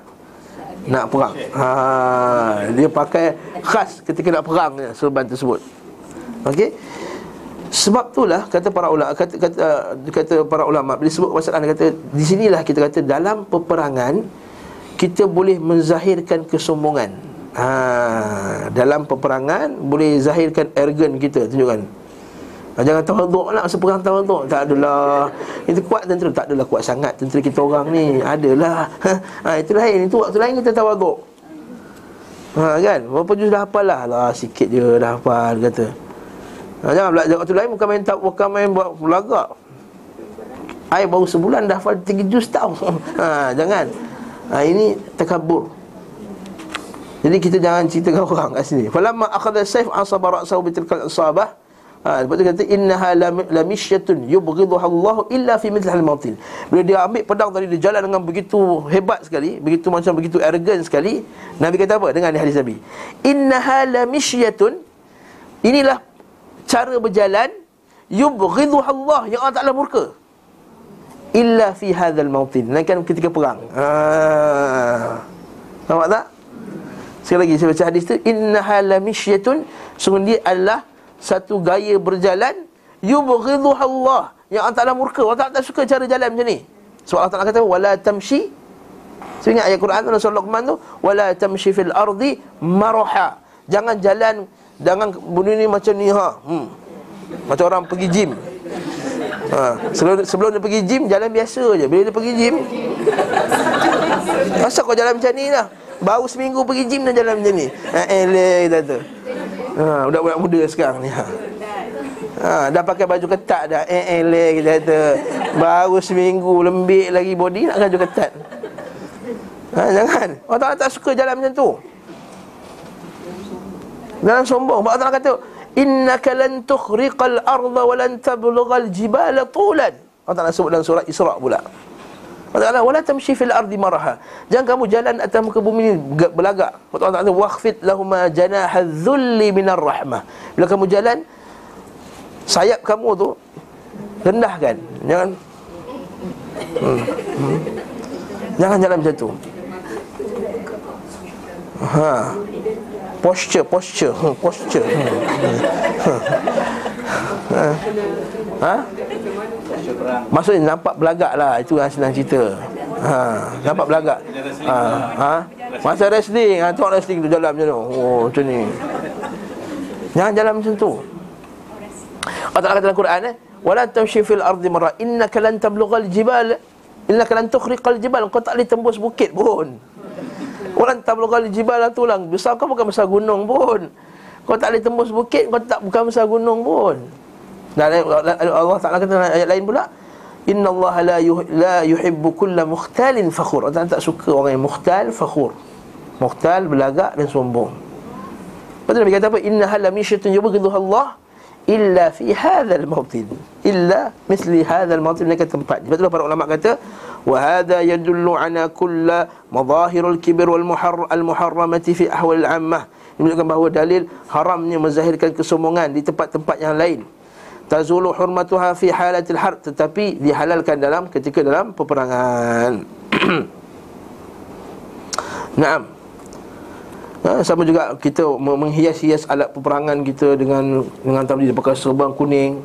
nak perang. Ha dia pakai khas ketika nak perang ya, serban tersebut. Okey. Sebab itulah kata para ulama kata kata kata para ulama bila sebut masalah dia kata di sinilah kita kata dalam peperangan kita boleh menzahirkan kesombongan. Ha dalam peperangan boleh zahirkan arrogant kita tunjukkan. Ha, jangan tawaduk lah Masa perang tawaduk Tak adalah. Itu kuat tentera Tak adalah kuat sangat Tentera kita orang ni. Adalah. Ha, Itu lain. Itu waktu lain kita tawaduk Ha kan? Berapa juz dah hafal lah. Lah sikit je dah hafal Kata. Ha, Jangan belajar waktu lain Bukan main tak Bukan main buat belagak. Air baru sebulan dah hafal Tiga juz tau ha, Jangan. Ha, Ini terkabur jadi kita jangan cerita dengan orang kat sini. Falamma akhadha sayf asaba ra'sahu bitilkal asabah Ha, sebab tu kata innaha lamisyatun yubghiduha Allah illa fi mithlil mautil. Bila dia ambil pedang tadi dia jalan dengan begitu hebat sekali, begitu macam begitu arrogant sekali, Nabi kata apa dengan hadis Nabi? Innaha lamisyatun inilah cara berjalan yubghiduha Allah yang Allah Taala murka. Illa fi hadzal mautil. Melainkan ketika perang. Ha. Nampak tak? Sekali lagi saya baca hadis tu innaha lamisyatun sungguh dia adalah satu gaya berjalan yubghidhu Allah yang Allah Taala murka. Allah Taala tak suka cara jalan macam ni. Sebab Allah Taala kata wala tamshi. So ingat ayat Quran tu surah Luqman tu wala tamshi fil ardi maraha jangan jalan jangan bunuh ni macam ni ha. Hmm. macam orang pergi gym. Ha. sebelum, sebelum dia pergi gym jalan biasa je. Bila dia pergi gym Masa kau jalan macam ni lah. Baru seminggu pergi gym dan jalan macam ni. Ha eleh kita tu Ha, budak-budak muda sekarang ni. Ha. ha dah pakai baju ketat dah. Eh, eh, le, kita kata. Baru seminggu lembik lagi body nak baju ketat. Ha, jangan. Orang tak, tak suka jalan macam tu. Jangan sombong. Allah Taala kata, "Innaka lan tukhriqal arda wa lan tablughal jibala tulan." Allah Taala sebut dalam surah Isra pula. Allah Ta'ala wala tamshi fil ardi maraha. Jangan kamu jalan atas muka bumi ini belagak. Allah Ta'ala waqfit lahuma janaha dhulli minar rahmah. Bila kamu jalan sayap kamu tu Rendahkan Jangan hmm. Hmm. Jangan jalan macam tu Ha Posture, posture, hmm, posture. Hmm. Ha. ha? Maksudnya nampak belagak lah. Itu yang senang cerita. Ha. Nampak belagak. Ha. ha? Masa wrestling. Ha. Tengok wrestling tu jalan macam tu. Oh macam ni. Jangan jalan macam tu. Allah Ta'ala kata dalam Quran eh Wala tamshi fil ardi marra. Innaka lan tablughal jibal. Innaka lan tukhriqal jibal. Kau tak boleh tembus bukit pun. Walan tablughal jibal tulang Besar kau bukan besar gunung pun. Kau tak boleh tembus bukit Kau tak bukan besar gunung pun dan Allah Taala kata dalam ayat lain pula, "Inna Allah la yuh, la yuhibbu kulla mukhtalin fakhur." Allah tak suka orang yang mukhtal fakhur. Mukhtal belagak dan sombong. Betul Nabi kata apa? "Inna hal min syaitan Allah illa fi hadzal mawtin." Illa misli hadzal mawtin ni tempat. Betul para ulama kata, "Wa hadza yadullu ala kulla madahirul kibr wal muharr al muharramati fi ahwal al ammah." Ini menunjukkan bahawa dalil haramnya menzahirkan kesombongan di tempat-tempat yang lain tazulu hurmatuha fi halatil harb. Tetapi dihalalkan dalam ketika dalam peperangan. Naam. Ha, sama juga kita menghias-hias alat peperangan kita dengan dengan tadi pakai serban kuning.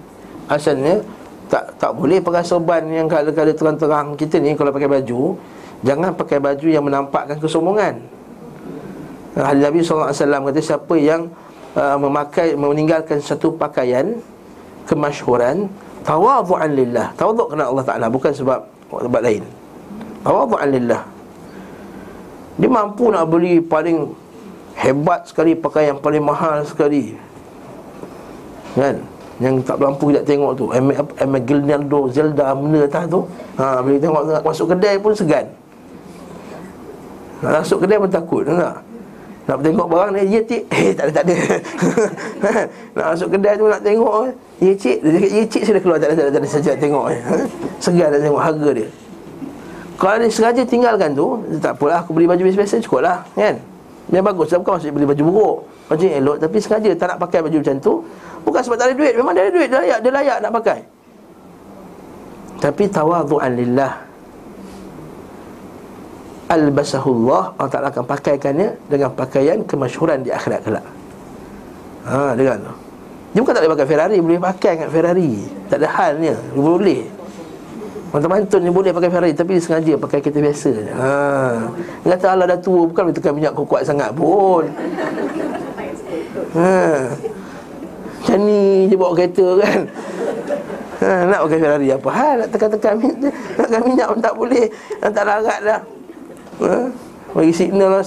Asalnya tak tak boleh pakai serban yang kala-kala terang-terang kita ni kalau pakai baju jangan pakai baju yang menampakkan kesombongan. Hadis Nabi SAW kata siapa yang uh, memakai meninggalkan satu pakaian kemasyhuran tawadhu'an lillah. Tawadhu' kerana Allah Taala bukan sebab sebab lain. Tawadhu'an lillah. Dia mampu nak beli paling hebat sekali pakaian yang paling mahal sekali. Kan? Yang tak mampu tidak tengok tu Emma Gilnaldo Zelda mana tak tu ha, Bila tengok masuk kedai pun segan Nak masuk kedai pun takut tak? Nak tengok barang ni, ya cik. Eh tak ada, tak ada. Nak masuk kedai tu nak tengok Ya cik, dia cakap, ya cik sudah keluar. Tak ada, tak ada, tak ada saja tengok eh. Segar nak tengok harga dia. Kalau dia sengaja tinggalkan tu Tak apalah, aku beli baju biasa-biasa cukup lah Kan? Yang bagus, bukan maksud beli baju buruk. Baju elok, tapi sengaja tak nak pakai baju macam tu Bukan sebab tak ada duit, memang dia ada duit Dia layak, dia layak nak pakai. Tapi tawadhu'an lillah albasahullah Allah Ta'ala akan pakaikannya dengan pakaian kemasyhuran di akhirat kelak. Ha, dengan dia bukan tak boleh pakai Ferrari boleh pakai dengan Ferrari. Tak ada halnya boleh. Mantan-mantan ni boleh pakai Ferrari Tapi dia sengaja pakai kereta biasa ha. Dia kata Allah dah tua Bukan boleh tekan minyak kuat sangat pun. Ha. Macam ni dia bawa kereta kan. Ha. Nak pakai Ferrari apa hal Nak tekan-tekan minyak? Nak minyak pun tak boleh. Nak tak larat dah ha? Bagi signal lah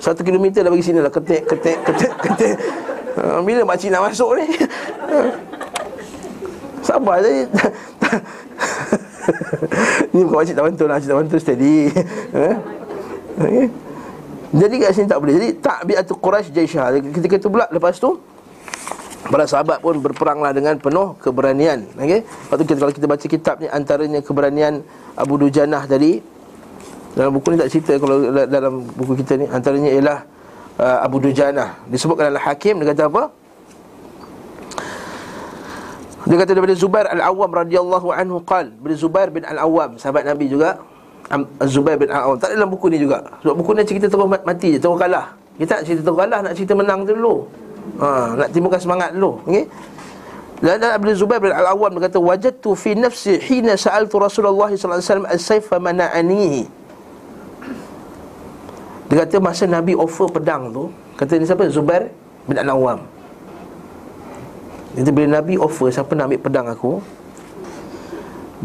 Satu kilometer dah bagi signal lah Ketik, ketik, ketik, ketik ha, Bila makcik nak masuk ni ha? Sabar je Ni bukan makcik tak bantu lah Makcik tak bantu steady ha? okay. Jadi kat sini tak boleh Jadi takbiatul Quraisy Jaisyah Ketika itu pula lepas tu Para sahabat pun berperanglah dengan penuh keberanian okay? Lepas tu kita, kalau kita baca kitab ni Antaranya keberanian Abu Dujanah tadi dalam buku ni tak cerita kalau dalam buku kita ni antaranya ialah uh, Abu Dujana. Disebutkan dalam Hakim dia kata apa? Dia kata daripada Zubair Al-Awwam radhiyallahu anhu qal, bin Zubair bin Al-Awwam, sahabat Nabi juga. Zubair bin Al-Awwam. Tak dalam buku ni juga. Sebab buku ni cerita terus mati je, terus kalah. Kita nak cerita terus kalah, nak cerita menang tu dulu. Ha, nak timbulkan semangat dulu. Okey. Dan Abdul Zubair bin Al-Awwam berkata wajadtu fi nafsi hina sa'altu Rasulullah sallallahu alaihi wasallam as-sayfa mana'anihi. Dia kata masa Nabi offer pedang tu Kata ni siapa? Zubair bin Al-Awwam. Jadi bila Nabi offer siapa nak ambil pedang aku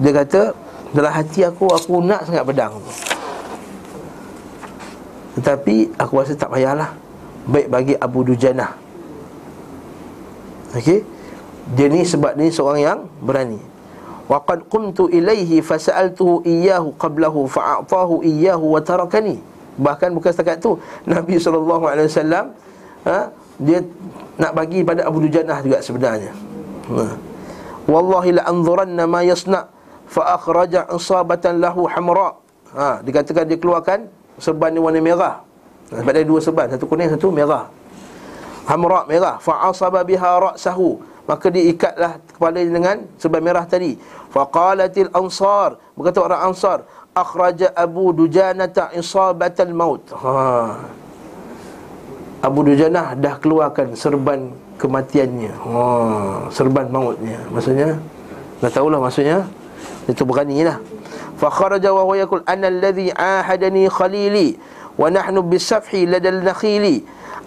Dia kata Dalam hati aku, aku nak sangat pedang tu. Tetapi aku rasa tak payahlah. Baik bagi Abu Dujana Okey? Dia ni sebab ni seorang yang berani. Waqad qumtu ilaihi fasa'altuhu iyyahu qablahu fa'atahu iyyahu wa tarakani Bahkan bukan setakat tu Nabi SAW ha, Dia nak bagi pada Abu Dujanah juga sebenarnya. Ha. Wallahi la anzuranna ma yasna' Fa akhraja isabatan lahu hamra. Ha, Dikatakan dia keluarkan Serban ni warna merah. Ha, Sebab ada dua serban Satu kuning, satu merah. Hamra merah. Fa asaba biha ra'sahu. Maka diikatlah kepala dengan serban merah tadi. Faqalatil ansar Berkata orang ansar Akhraja Abu Dujanata isabatal maut ha. Abu Dujanah dah keluarkan serban kematiannya. ha. Serban mautnya. Maksudnya? Dah tahulah maksudnya? Itu berani lah Fakharaja wa huwa yakul Ana alladhi ahadani khalili Wa nahnu bisafhi ladal nakhili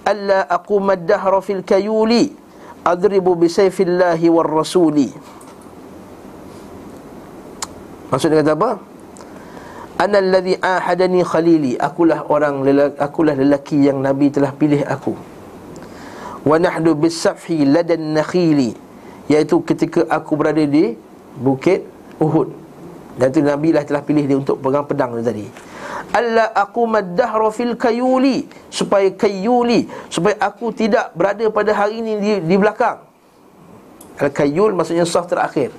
Alla aqumad dahra fil kayuli adribu bisayfillahi war rasuli Maksudnya kata apa? Ana alladhi ahadani khalili. Akulah orang lelaki, akulah lelaki yang nabi telah pilih aku. Wa nahdu bisafhi ladan nakhili. Iaitu ketika aku berada di bukit Uhud. Dan itu nabi lah telah pilih dia untuk pegang pedang tu tadi. Alla aqumad dahra fil kayuli. Supaya kayuli supaya aku tidak berada pada hari ini di, di belakang. Al kayul maksudnya saf terakhir.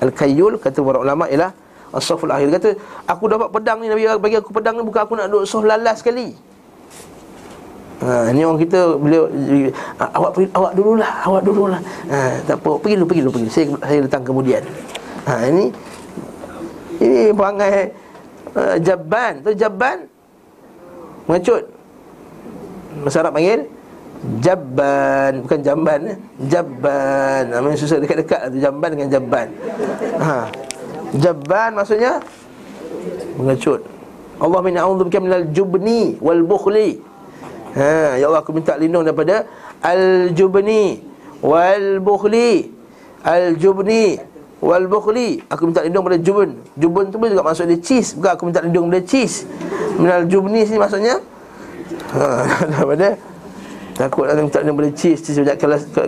Al kayul kata para ulama ialah saful akhir kata aku dapat pedang ni nabi bagi aku pedang ni bukan aku nak duduk saf lalas sekali Ha, ni orang kita beliau awak pergi awak dululah, awak dululah. Ha, tak apa, pergi dulu, pergi dulu, pergi. Saya saya datang kemudian. Ha, ini ini perangai uh, Jabban tu Jabban Mengecut Masa Arab panggil Jabban Bukan Jamban eh? Jabban Namanya susah dekat-dekat tu Jamban dengan Jabban ha. Jabban maksudnya? Mengecut. Allah min a'udzubika minal jubni wal bukhli. Ha, ya Allah aku minta lindung daripada al jubni wal bukhli. Al jubni wal bukhli. Aku minta lindung pada jubun. Jubun tu juga maksud dia cheese. Bukan aku minta lindung pada cheese. Minal jubni sini maksudnya? Ha daripada? Takut ada minta lindung pada cheese. Cheese banyak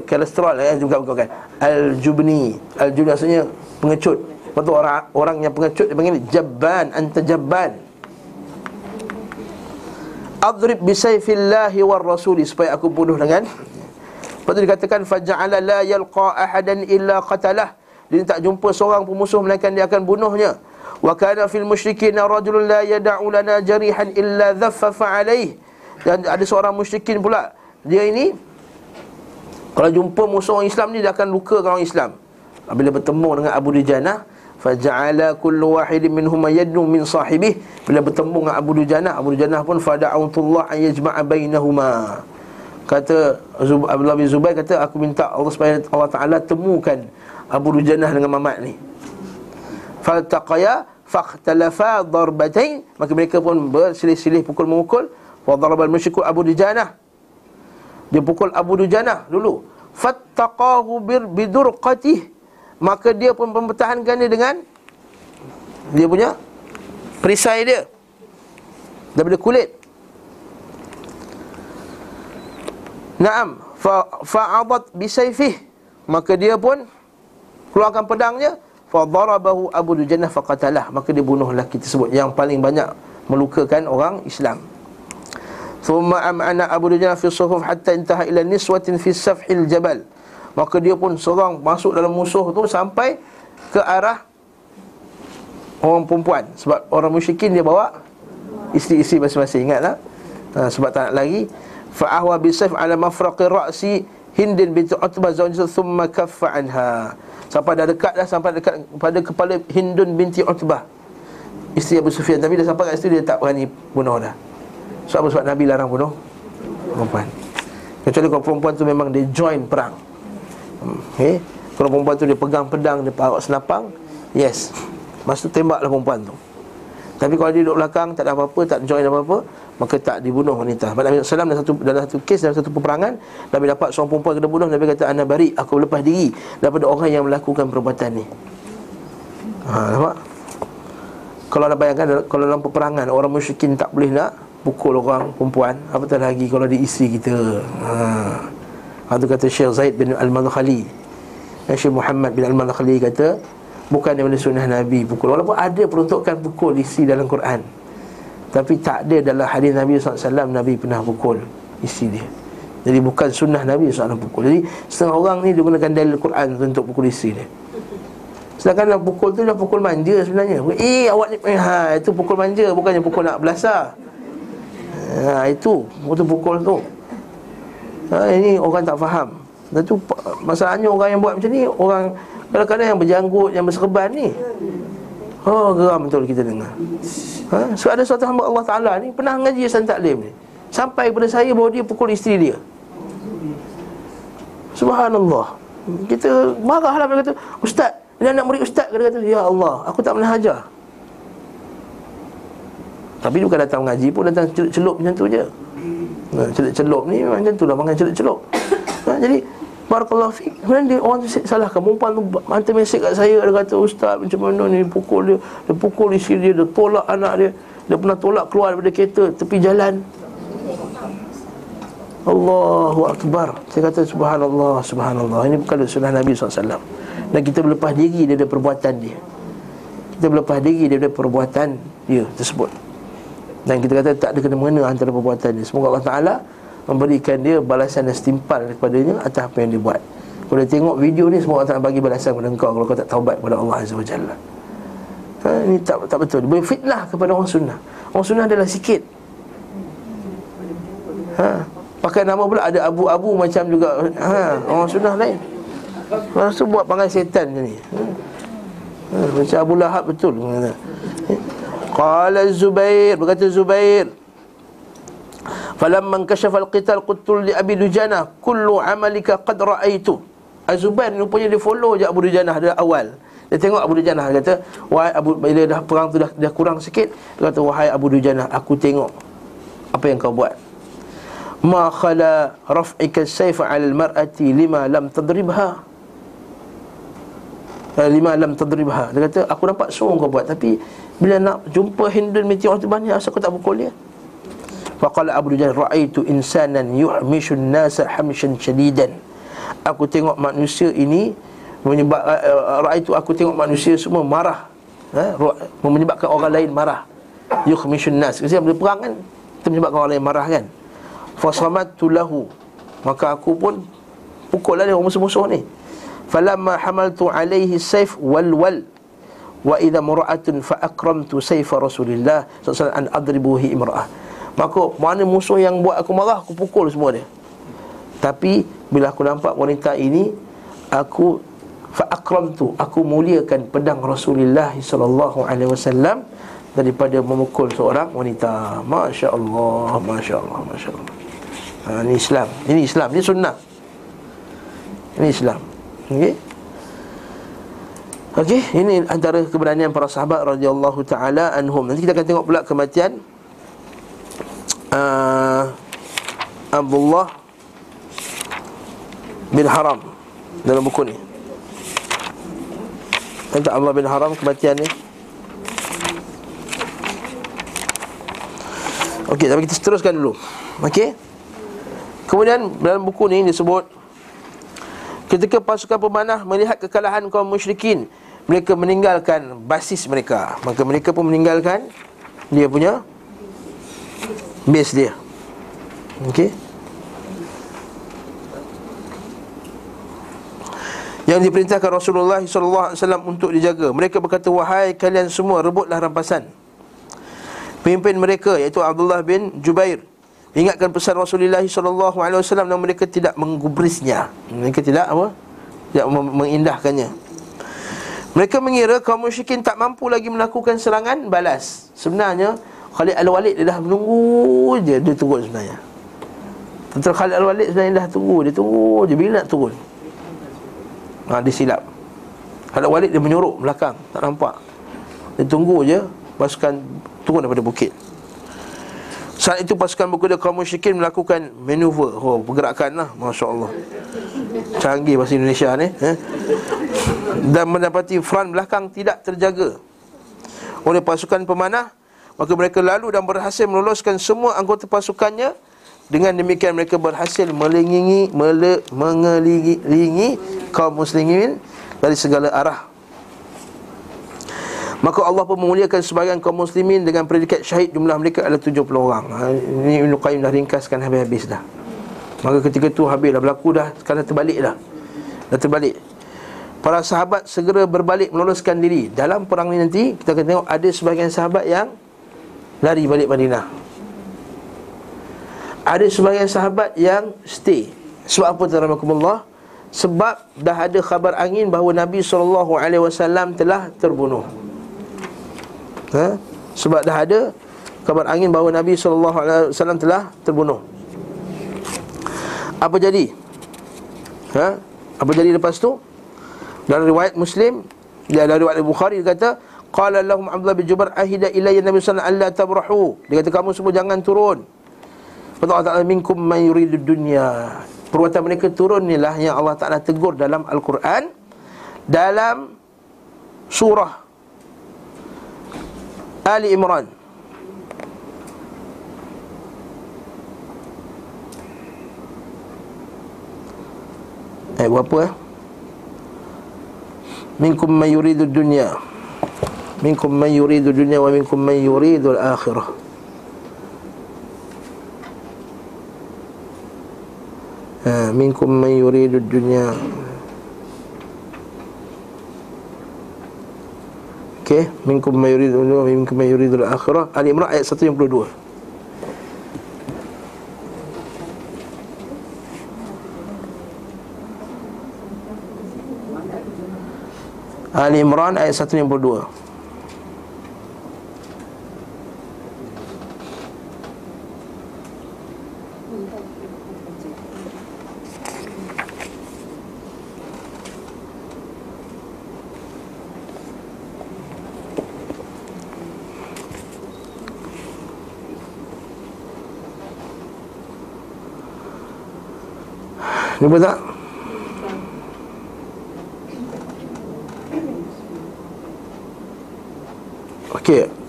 kolesterol eh bukan bukan bukan al jubni. Al jubni maksudnya pengecut Lepas orang, orang yang pengecut dia panggil Jabban, anta jabban Adrib bisayfillahi war rasuli Supaya aku bunuh dengan Lepas tu dikatakan Faja'ala la yalqa ahadan illa qatalah dia tak jumpa seorang pemusuh melainkan dia akan bunuhnya. Wa kana fil musyrikin rajulun la yad'u lana jarihan illa dhaffafa alayh. Dan ada seorang musyrikin pula. Dia ini kalau jumpa musuh orang Islam ni dia akan luka orang Islam. Bila bertemu dengan Abu Dujana, faja'ala kullu wahidin minhum yadnu min sahibih. Bila bertemu dengan Abu Dujana, Abu Dujana pun fada'utullah an yajma'a bainahuma. Kata Abdullah bin Zubair kata aku minta Allah supaya Allah Taala temukan Abu Dujanah dengan Mamat ni. Faltaqaya Fakhtalafa darbatain. Maka mereka pun bersilih-silih pukul memukul Wa darabal Abu Dujanah Dia pukul Abu Dujanah dulu. Fattaqahu bir Maka dia pun mempertahankan dia dengan Dia punya Perisai dia Daripada kulit. Naam Fa'adat bisayfih Maka dia pun keluarkan pedangnya. Fa darabahu abu dujannah faqatalah. Maka dia bunuh lelaki tersebut yang paling banyak melukakan orang Islam. Thumma am'ana abu dujannah fi suhuf hatta intaha ila niswatin fi safhil jabal maka dia pun seorang masuk dalam musuh tu sampai ke arah orang perempuan. Sebab orang musyrikin dia bawa isteri-isteri masing-masing. Ingatlah ha, sebab tak nak lagi fa ahwa bi sayf ala mafraqi ra'si hindin binti utbah zawjatu thumma kaffa anha. Sampai dah dekat dah Sampai dekat pada kepala Hindun binti Utbah. Isteri Abu Sufyan. Tapi dah sampai kat situ Dia tak berani bunuh dah. Sebab? Sebab Nabi larang bunuh Perempuan. Kecuali kalau perempuan tu memang Dia join perang Okay Kalau perempuan tu dia pegang pedang Dia bawa senapang Yes Masa tu tembaklah perempuan tu Tapi kalau dia duduk belakang Tak ada apa-apa Tak join apa-apa maka tak dibunuh wanita. Nabi SAW dalam satu dalam satu kes dalam satu peperangan Nabi dapat seorang perempuan kena bunuh Nabi kata ana bari aku lepas diri daripada orang yang melakukan perbuatan ni. Ha nampak? Kalau nak bayangkan kalau dalam peperangan orang musyrikin tak boleh nak pukul orang perempuan, apatah lagi kalau dia isteri kita. Ha. Itu kata Syekh Zaid bin Al-Madkhali. Syekh Muhammad bin Al-Madkhali kata bukan daripada sunnah Nabi pukul. Walaupun ada peruntukan pukul isi dalam Quran. Tapi tak ada dalam hadis Nabi SAW Nabi pernah pukul isi dia. Jadi bukan sunnah Nabi SAW pukul. Jadi setengah orang ni dia gunakan dalil Quran untuk pukul isi dia. Sedangkan dalam pukul tu dah pukul manja sebenarnya. Eh awak ni eh, ha, Itu pukul manja bukannya pukul nak belasah. Ha, Itu. Itu pukul tu ha, Ini orang tak faham. Dan tu masalahnya orang yang buat macam ni Orang kadang-kadang yang berjanggut Yang berserban ni. Oh geram betul kita dengar. Ha? So ada suatu hamba Allah Ta'ala ni Pernah ngaji Yasan Taklim ni. Sampai kepada saya bahawa dia pukul isteri dia. Subhanallah. Kita marah lah kata Ustaz Dia anak murid Ustaz Dia kata Ya Allah Aku tak pernah hajar Tapi dia bukan datang mengaji pun Datang celup macam tu je Celup-celup ni memang macam tu lah Makan celup-celup. Ha, Jadi Barakallahu fiqh Kemudian dia orang tu salahkan. Perempuan tu hantar mesej kat saya Dia kata Ustaz macam mana ni Pukul dia Dia pukul isteri dia Dia tolak anak dia. Dia pernah tolak keluar daripada kereta Tepi jalan. Allahu Akbar. Saya kata subhanallah Subhanallah. Ini bukan sunnah Nabi SAW Dan kita berlepas diri daripada perbuatan dia. Kita berlepas diri daripada perbuatan dia tersebut Dan kita kata tak ada kena-mengena antara perbuatan dia Semoga Allah Ta'ala memberikan dia balasan yang setimpal kepadanya atas apa yang dia buat. Kalau tengok video ni semua orang bagi balasan kepada engkau kalau kau tak taubat kepada Allah Azza wa Jalla. Ha, ini tak tak betul. Dia fitnah kepada orang sunnah. Orang sunnah adalah sikit. Ha, pakai nama pula ada abu-abu macam juga ha, orang sunnah lain. Lepas tu buat panggil setan macam ni. Ha. Ha, macam Abu Lahab betul. Qala Zubair, berkata Zubair, Falamman kashafa al-qital quttul li Abi Dujana kullu amalika qad ra'aitu. Azubair ni rupanya dia follow je Abu Dujana dari awal. Dia tengok Abu Dujana dia kata, "Wahai Abu bila dah perang tu dah, dah kurang sikit, dia kata, "Wahai Abu Dujana, aku tengok apa yang kau buat." Ma khala raf'ika as-sayf 'ala al-mar'ati lima lam tadribha. Eh, lima lam tadribha. Dia kata, "Aku nampak semua kau buat, tapi bila nak jumpa Hindun binti Utbah ni, asal kau tak pukul dia?" Faqala Abu Dujal Ra'aitu insanan yuhmishun nasa hamshan syadidan Aku tengok manusia ini menyebab uh, Ra'aitu aku tengok manusia semua marah. Ha? Menyebabkan orang lain marah. Yuhmishun nas Kasi bila perang kan? Itu menyebabkan orang lain marah kan? Fasamatu lahu. Maka aku pun Pukul lah dia musuh-musuh ni. Falamma hamaltu alaihi saif wal wal Wa idha mura'atun fa akramtu saifa Rasulillah. Sallallahu an adribuhi imra'ah. Maka mana musuh yang buat aku marah Aku pukul semua dia. Tapi bila aku nampak wanita ini Aku Fa'akram tu Aku muliakan pedang Rasulullah Sallallahu alaihi wasallam Daripada memukul seorang wanita. Masya Allah Masya Allah Masya Allah ha, Ini Islam. Ini Islam Ini sunnah. Ini Islam. Okey Okey, ini antara keberanian para sahabat radhiyallahu taala anhum. Nanti kita akan tengok pula kematian uh, Abdullah bin Haram dalam buku ni. Tentang Abdullah bin Haram kematian ni. Okey, tapi kita teruskan dulu. Okey. Kemudian dalam buku ni disebut ketika pasukan pemanah melihat kekalahan kaum musyrikin, mereka meninggalkan basis mereka. Maka mereka pun meninggalkan dia punya base dia. Okey. Yang diperintahkan Rasulullah SAW untuk dijaga. Mereka berkata Wahai kalian semua rebutlah rampasan. Pemimpin mereka iaitu Abdullah bin Jubair Ingatkan pesan Rasulullah SAW Dan mereka tidak menggubrisnya. Mereka tidak apa? Tidak mengindahkannya Mereka mengira kaum musyrikin tak mampu lagi melakukan serangan balas. Sebenarnya Khalid Al-Walid dia dah menunggu je Dia turun sebenarnya. Tentera Khalid Al-Walid sebenarnya dah tunggu Dia tunggu je bila nak turun? Ha, Dia silap. Khalid Al-Walid dia menyuruh belakang Tak nampak. Dia tunggu je Pasukan turun daripada bukit. Saat itu pasukan berkuda kaum musyrikin melakukan manuver. Oh, pergerakan lah Masya Allah. Canggih bahasa Indonesia ni eh? Dan mendapati front belakang tidak terjaga. Oleh pasukan pemanah Maka mereka lalu dan berhasil meloloskan semua anggota pasukannya. Dengan demikian mereka berhasil melingingi, mele, mengelilingi kaum muslimin dari segala arah. Maka Allah pun memuliakan sebagian kaum muslimin dengan predikat syahid. Jumlah mereka adalah 70 orang. Ha, Ini Ibn Qayyim dah ringkaskan habis-habis dah. Maka ketika tu habis dah berlaku dah Sekarang terbalik dah. Dah terbalik Para sahabat segera berbalik meloloskan diri Dalam perang ini nanti kita akan tengok ada sebagian sahabat yang lari balik Madinah. Ada sebagian sahabat yang stay. Sebab apa tuan-tuan sebab dah ada khabar angin bahawa Nabi SAW telah terbunuh ha? Sebab dah ada kabar angin bahawa Nabi SAW telah terbunuh Apa jadi? Ha? Apa jadi lepas tu? Dalam riwayat Muslim Dia ada riwayat Bukhari Dia kata Qala lahum Abdullah bin Jubar Ahida ilayya Nabi SAW Allah tabrahu. Dia kata kamu semua jangan turun. Kata Allah Ta'ala minkum man yuridu dunya. Perbuatan mereka turun inilah yang Allah Ta'ala tegur dalam Al-Quran Dalam surah Ali Imran. Eh berapa eh Minkum man yuridu dunya Minkum man yuridu dunya Wa minkum man yuridu al-akhirah minkum man yuridu dunya Okey, minkum man yuridu dunya wa minkum man yuridu al-akhirah. Ali Imran ayat 152. Ali Imran ayat 152. Jumpa tak?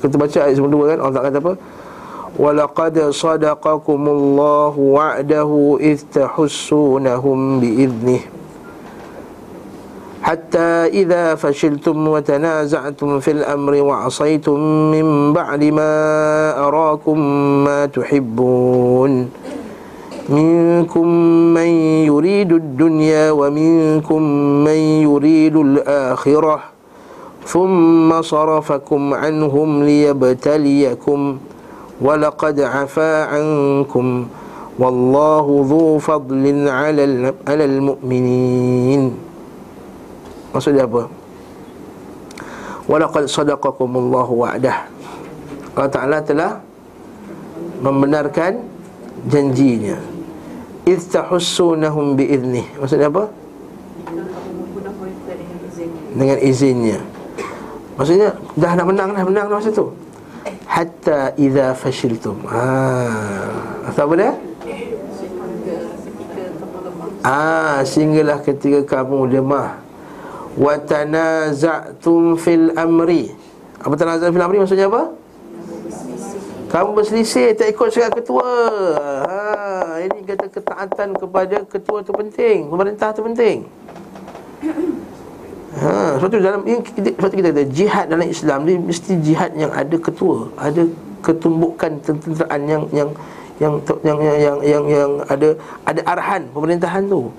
Kita baca ayat 92 kan? Allah kata apa? Walaqad sadaqakumullahu wa'dahu idh tahussunahum bi'idnih. حتى إذا فشلتم وتنازعتم في الأمر وعصيتم من بعد ما أراكم ما تحبون منكم من يريد الدنيا ومنكم من يريد الآخرة ثم صرفكم عنهم ليبتليكم ولقد عفا عنكم والله ذو فضل على على المؤمنين Maksudnya apa? Walaqad sadaqakumullahu wa'dah Allah Ta'ala telah membenarkan janjinya istahussunahum biiznih maksudnya apa dengan izinnya maksudnya dah nak menang dah menang dah masa tu? Hatta idza fashiltum. Ah. Apa dia? Ah, sehinggalah ketika kamu lemah. Wa tanaza'tum fil amri. Apa tanaza'tum fil amri maksudnya apa? Kamu berselisih tak ikut syariat ketua. Ha, Ini kata ketaatan kepada ketua tu penting Pemerintah tu penting ha, Sebab tu dalam ini, Sebab tu kita kata jihad dalam Islam ni Mesti jihad yang ada ketua Ada ketumbukan tenteraan yang yang yang yang yang yang, yang, yang ada ada arahan pemerintahan tu.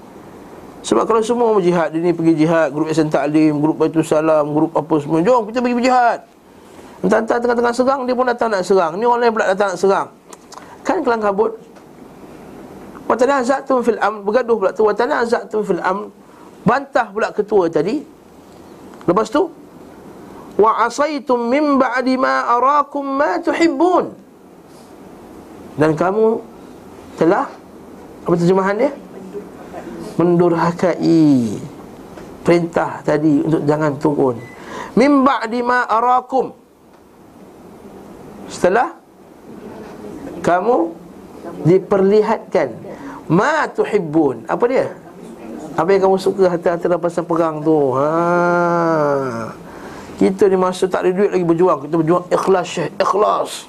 Sebab kalau semua berjihad, ini pergi jihad, grup Yasin Taklim, grup Baitul Salam, grup apa semua, jom kita pergi berjihad. Entah-entah tengah-tengah serang Dia pun datang nak serang Ni orang lain pula datang nak serang Kan kelang kabut Watana azatum fil am Bergaduh pula tu Watana azatum fil am Bantah pula ketua tadi Lepas tu Wa asaitum min ba'di ma arakum ma tuhibbun Dan kamu Telah Apa terjemahan dia? Mendurhakai Perintah tadi Untuk jangan turun Min ba'di ma arakum Setelah Kamu Diperlihatkan Ma tuhibbun Apa dia? Apa yang kamu suka hati-hati dalam pasal perang tu? Ha. Kita ni masa tak ada duit lagi berjuang Kita berjuang ikhlas syekh Ikhlas.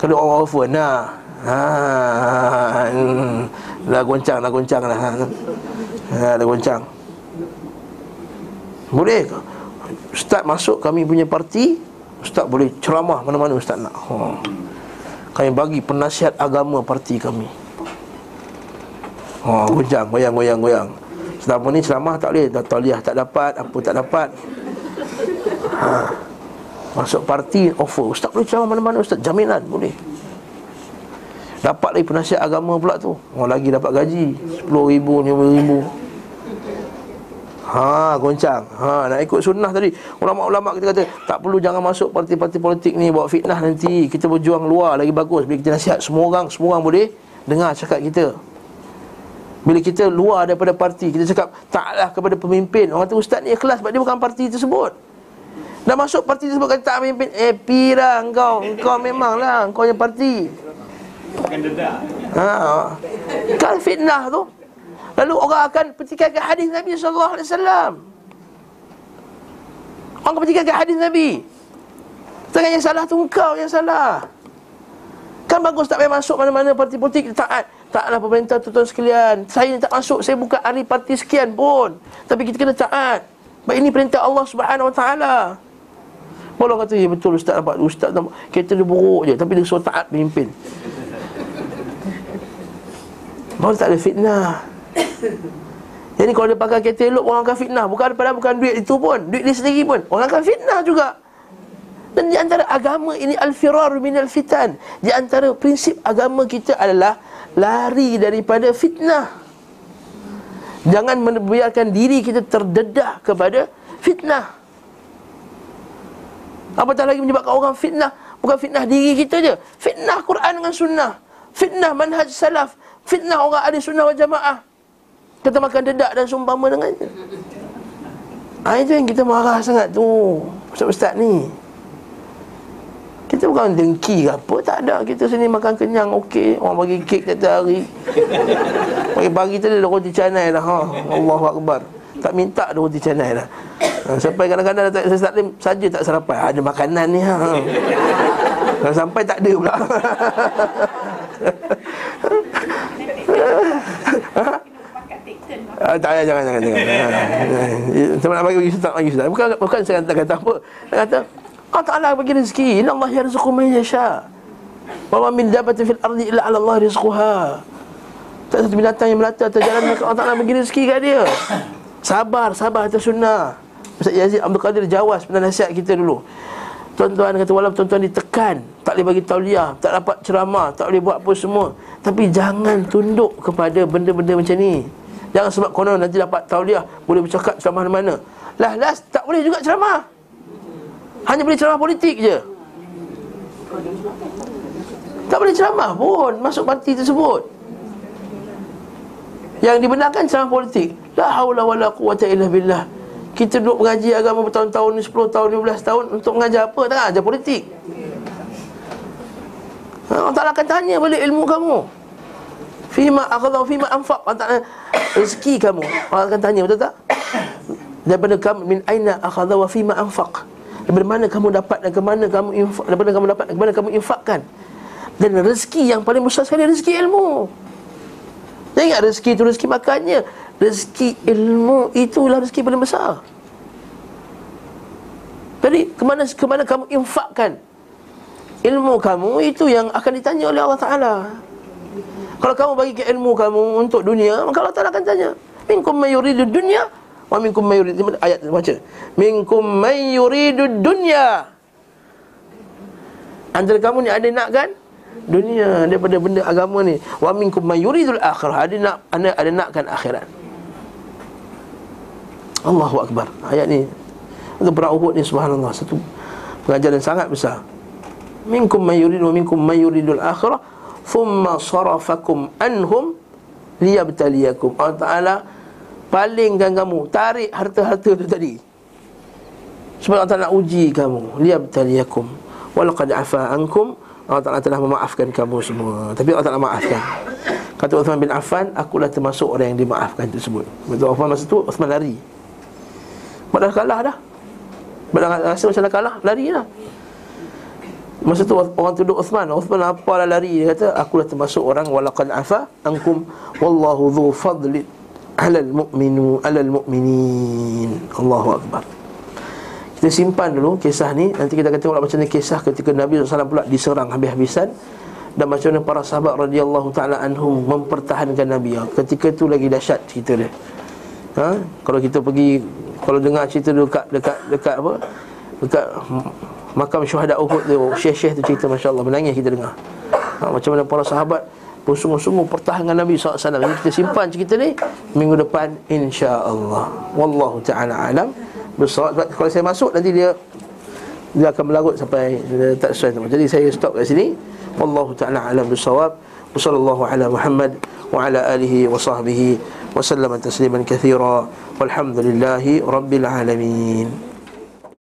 Kalau orang offer Nah ha. Dah goncang Dah goncang lah ha. Dah goncang. Boleh Ustaz masuk kami punya parti Ustaz boleh ceramah mana-mana Ustaz nak. Ha. Kami bagi penasihat agama parti kami. Ha, goyang, goyang, goyang, goyang Selama ni ceramah tak boleh Taliah tak dapat, apa tak dapat ha. Masuk parti, offer Ustaz boleh ceramah mana-mana Ustaz, jaminan, boleh Dapat lagi penasihat agama pula tu Oh, lagi dapat gaji RM10,000, RM50,000 Ha, goncang. Ha, nak ikut sunnah tadi. Ulama-ulama kita kata tak perlu jangan masuk parti-parti politik ni bawa fitnah nanti. Kita berjuang luar lagi bagus. Bila kita nasihat semua orang, semua orang boleh dengar cakap kita. Bila kita luar daripada parti, kita cakap taklah kepada pemimpin. Orang kata ustaz ni ikhlas sebab dia bukan parti tersebut. Dah masuk parti tersebut kata tak pemimpin. Eh, pirah engkau. Engkau memanglah engkau yang parti. Ha. Kan fitnah tu. Lalu orang akan pertikaikan hadis Nabi wasallam. Orang akan pertikaikan hadis Nabi. Tengah yang salah tu engkau yang salah. Kan bagus tak payah masuk mana-mana parti politik taat. Taklah pemerintah tuan-tuan sekalian. Saya tak masuk, saya bukan ahli parti sekian pun. Tapi kita kena taat. Sebab ini perintah Allah Subhanahu Wa Taala. Kalau kata, ya betul Ustaz nampak Ustaz nampak Kereta dia buruk je Tapi dia suruh taat pemimpin Baru tak ada fitnah jadi kalau dia pakai kereta elok Orang akan fitnah Bukan padahal bukan duit itu pun Duit dia sendiri pun Orang akan fitnah juga Dan di antara agama ini Al-firar minal fitan Di antara prinsip agama kita adalah Lari daripada fitnah. Jangan membiarkan diri kita terdedah kepada fitnah. Apatah lagi menyebabkan orang fitnah? Bukan fitnah diri kita je. Fitnah Quran dengan sunnah. Fitnah manhaj salaf. Fitnah orang ahli sunnah wal jamaah. Kita makan dedak dan sumpama dengannya. Ha, Itu yang kita marah sangat tu Ustaz-ustaz ni Kita bukan dengki ke apa Tak ada Kita sini makan kenyang okey Orang bagi kek tiap hari Pagi-pagi tadi ada roti canai dah ha. Allahu Akbar Tak minta ada roti canai dah ha, Sampai kadang-kadang tak Ustaz Lim saja tak sarapan Ada makanan ni ha. Kalau sampai tak ada pula Ha? Ah, tak payah jangan jangan jangan. Saya nak bagi Ustaz bagi Ustaz. Bukan bukan saya kata kata apa. Saya kata Allah Taala bagi rezeki. Inna Allah yarzuqu man yasha. Wa ma min dabatin fil ardi illa 'ala Allah rizquha. Tak satu binatang yang melata atas jalan maka Allah Taala bagi rezeki kat dia. Sabar, sabar atas sunnah. Ustaz Yazid Abdul Qadir Jawas pernah nasihat kita dulu. Tuan-tuan kata walaupun tuan-tuan ditekan, tak boleh bagi tauliah, tak dapat ceramah, tak boleh buat apa semua, tapi jangan tunduk kepada benda-benda macam ni. Jangan sebab konon nanti dapat tauliah Boleh bercakap ceramah mana Lah las tak boleh juga ceramah Hanya boleh ceramah politik je. Tak boleh ceramah pun Masuk parti tersebut. Yang dibenarkan ceramah politik La hawla wa la quwata illa billah. Kita duduk mengaji agama bertahun-tahun ni 10 tahun, 15 tahun Untuk mengajar apa? Tak ajar politik. Allah Ta'ala akan tanya balik ilmu kamu. Fima akhadha fima anfaq. Rezeki kamu. Allah akan tanya betul tak? Daripada kamu min aina akhadha wa fima anfaq Daripada mana kamu dapat dan ke mana kamu infak Daripada kamu dapat dan ke mana kamu infakkan? Dan rezeki yang paling besar sekali rezeki ilmu. Jangan ingat rezeki itu rezeki makannya. Rezeki ilmu itulah rezeki paling besar. Jadi kemana, kemana kamu infakkan? Ilmu kamu itu yang akan ditanya oleh Allah Ta'ala. Kalau kamu bagi ke ilmu kamu untuk dunia, maka Allah Taala akan tanya, "Minkum may yuridu dunya wa minkum may yuridu ayat baca. Minkum may yuridu dunya." Antara kamu ni ada nak kan dunia daripada benda agama ni. Wa minkum may yuridul akhirah. Ada nak ada, ada nakkan akhirat. Allahu akbar. Ayat ni untuk perang Uhud ni subhanallah satu pengajaran sangat besar. Minkum may yuridu wa minkum may yuridul akhirah thumma sarafakum anhum liyabtaliyakum Allah Taala palingkan kamu. Tarik harta-harta itu tadi. Sebab Allah Taala nak uji kamu. Liyabtaliyakum walaqad afa ankum. Allah Taala telah memaafkan kamu semua. Tapi Allah Taala maafkan. Kata Uthman bin Affan akulah termasuk orang yang dimaafkan tersebut. Betul Uthman masa tu? Uthman lari. Padahal kalah dah. Padahal rasa macam dah kalah Lari lah Masa tu orang tuduh Uthman. Uthman apa lah lari. Dia kata Akulah termasuk orang. Walaqad afa Angkum Wallahu dhu fadli Alal mu'minu Alal mu'minin. Allahu Akbar. Kita simpan dulu kisah ni. Nanti kita akan tengok macam mana kisah Ketika Nabi SAW pula diserang habis-habisan. Dan macam mana para sahabat radhiyallahu ta'ala anhum Mempertahankan Nabi. Ketika tu lagi dahsyat cerita dia. Ha? Kalau kita pergi Kalau dengar cerita dekat Dekat, dekat apa? Dekat makam syuhada Uhud tu Syekh-syekh tu cerita Masya Allah Menangis kita dengar. Ha, Macam mana para sahabat Bersungguh-sungguh pertahankan Nabi SAW Jadi kita simpan cerita ni Minggu depan insya-Allah. Wallahu taala alam. Bersawab sebab kalau saya masuk nanti dia dia akan melarut sampai dia tak sesuai. Jadi saya stop kat sini. Wallahu taala alam bisawab. Wassallallahu ala Muhammad wa ala alihi wa sahbihi wa sallama tasliman katsira. Walhamdulillahi rabbil alamin.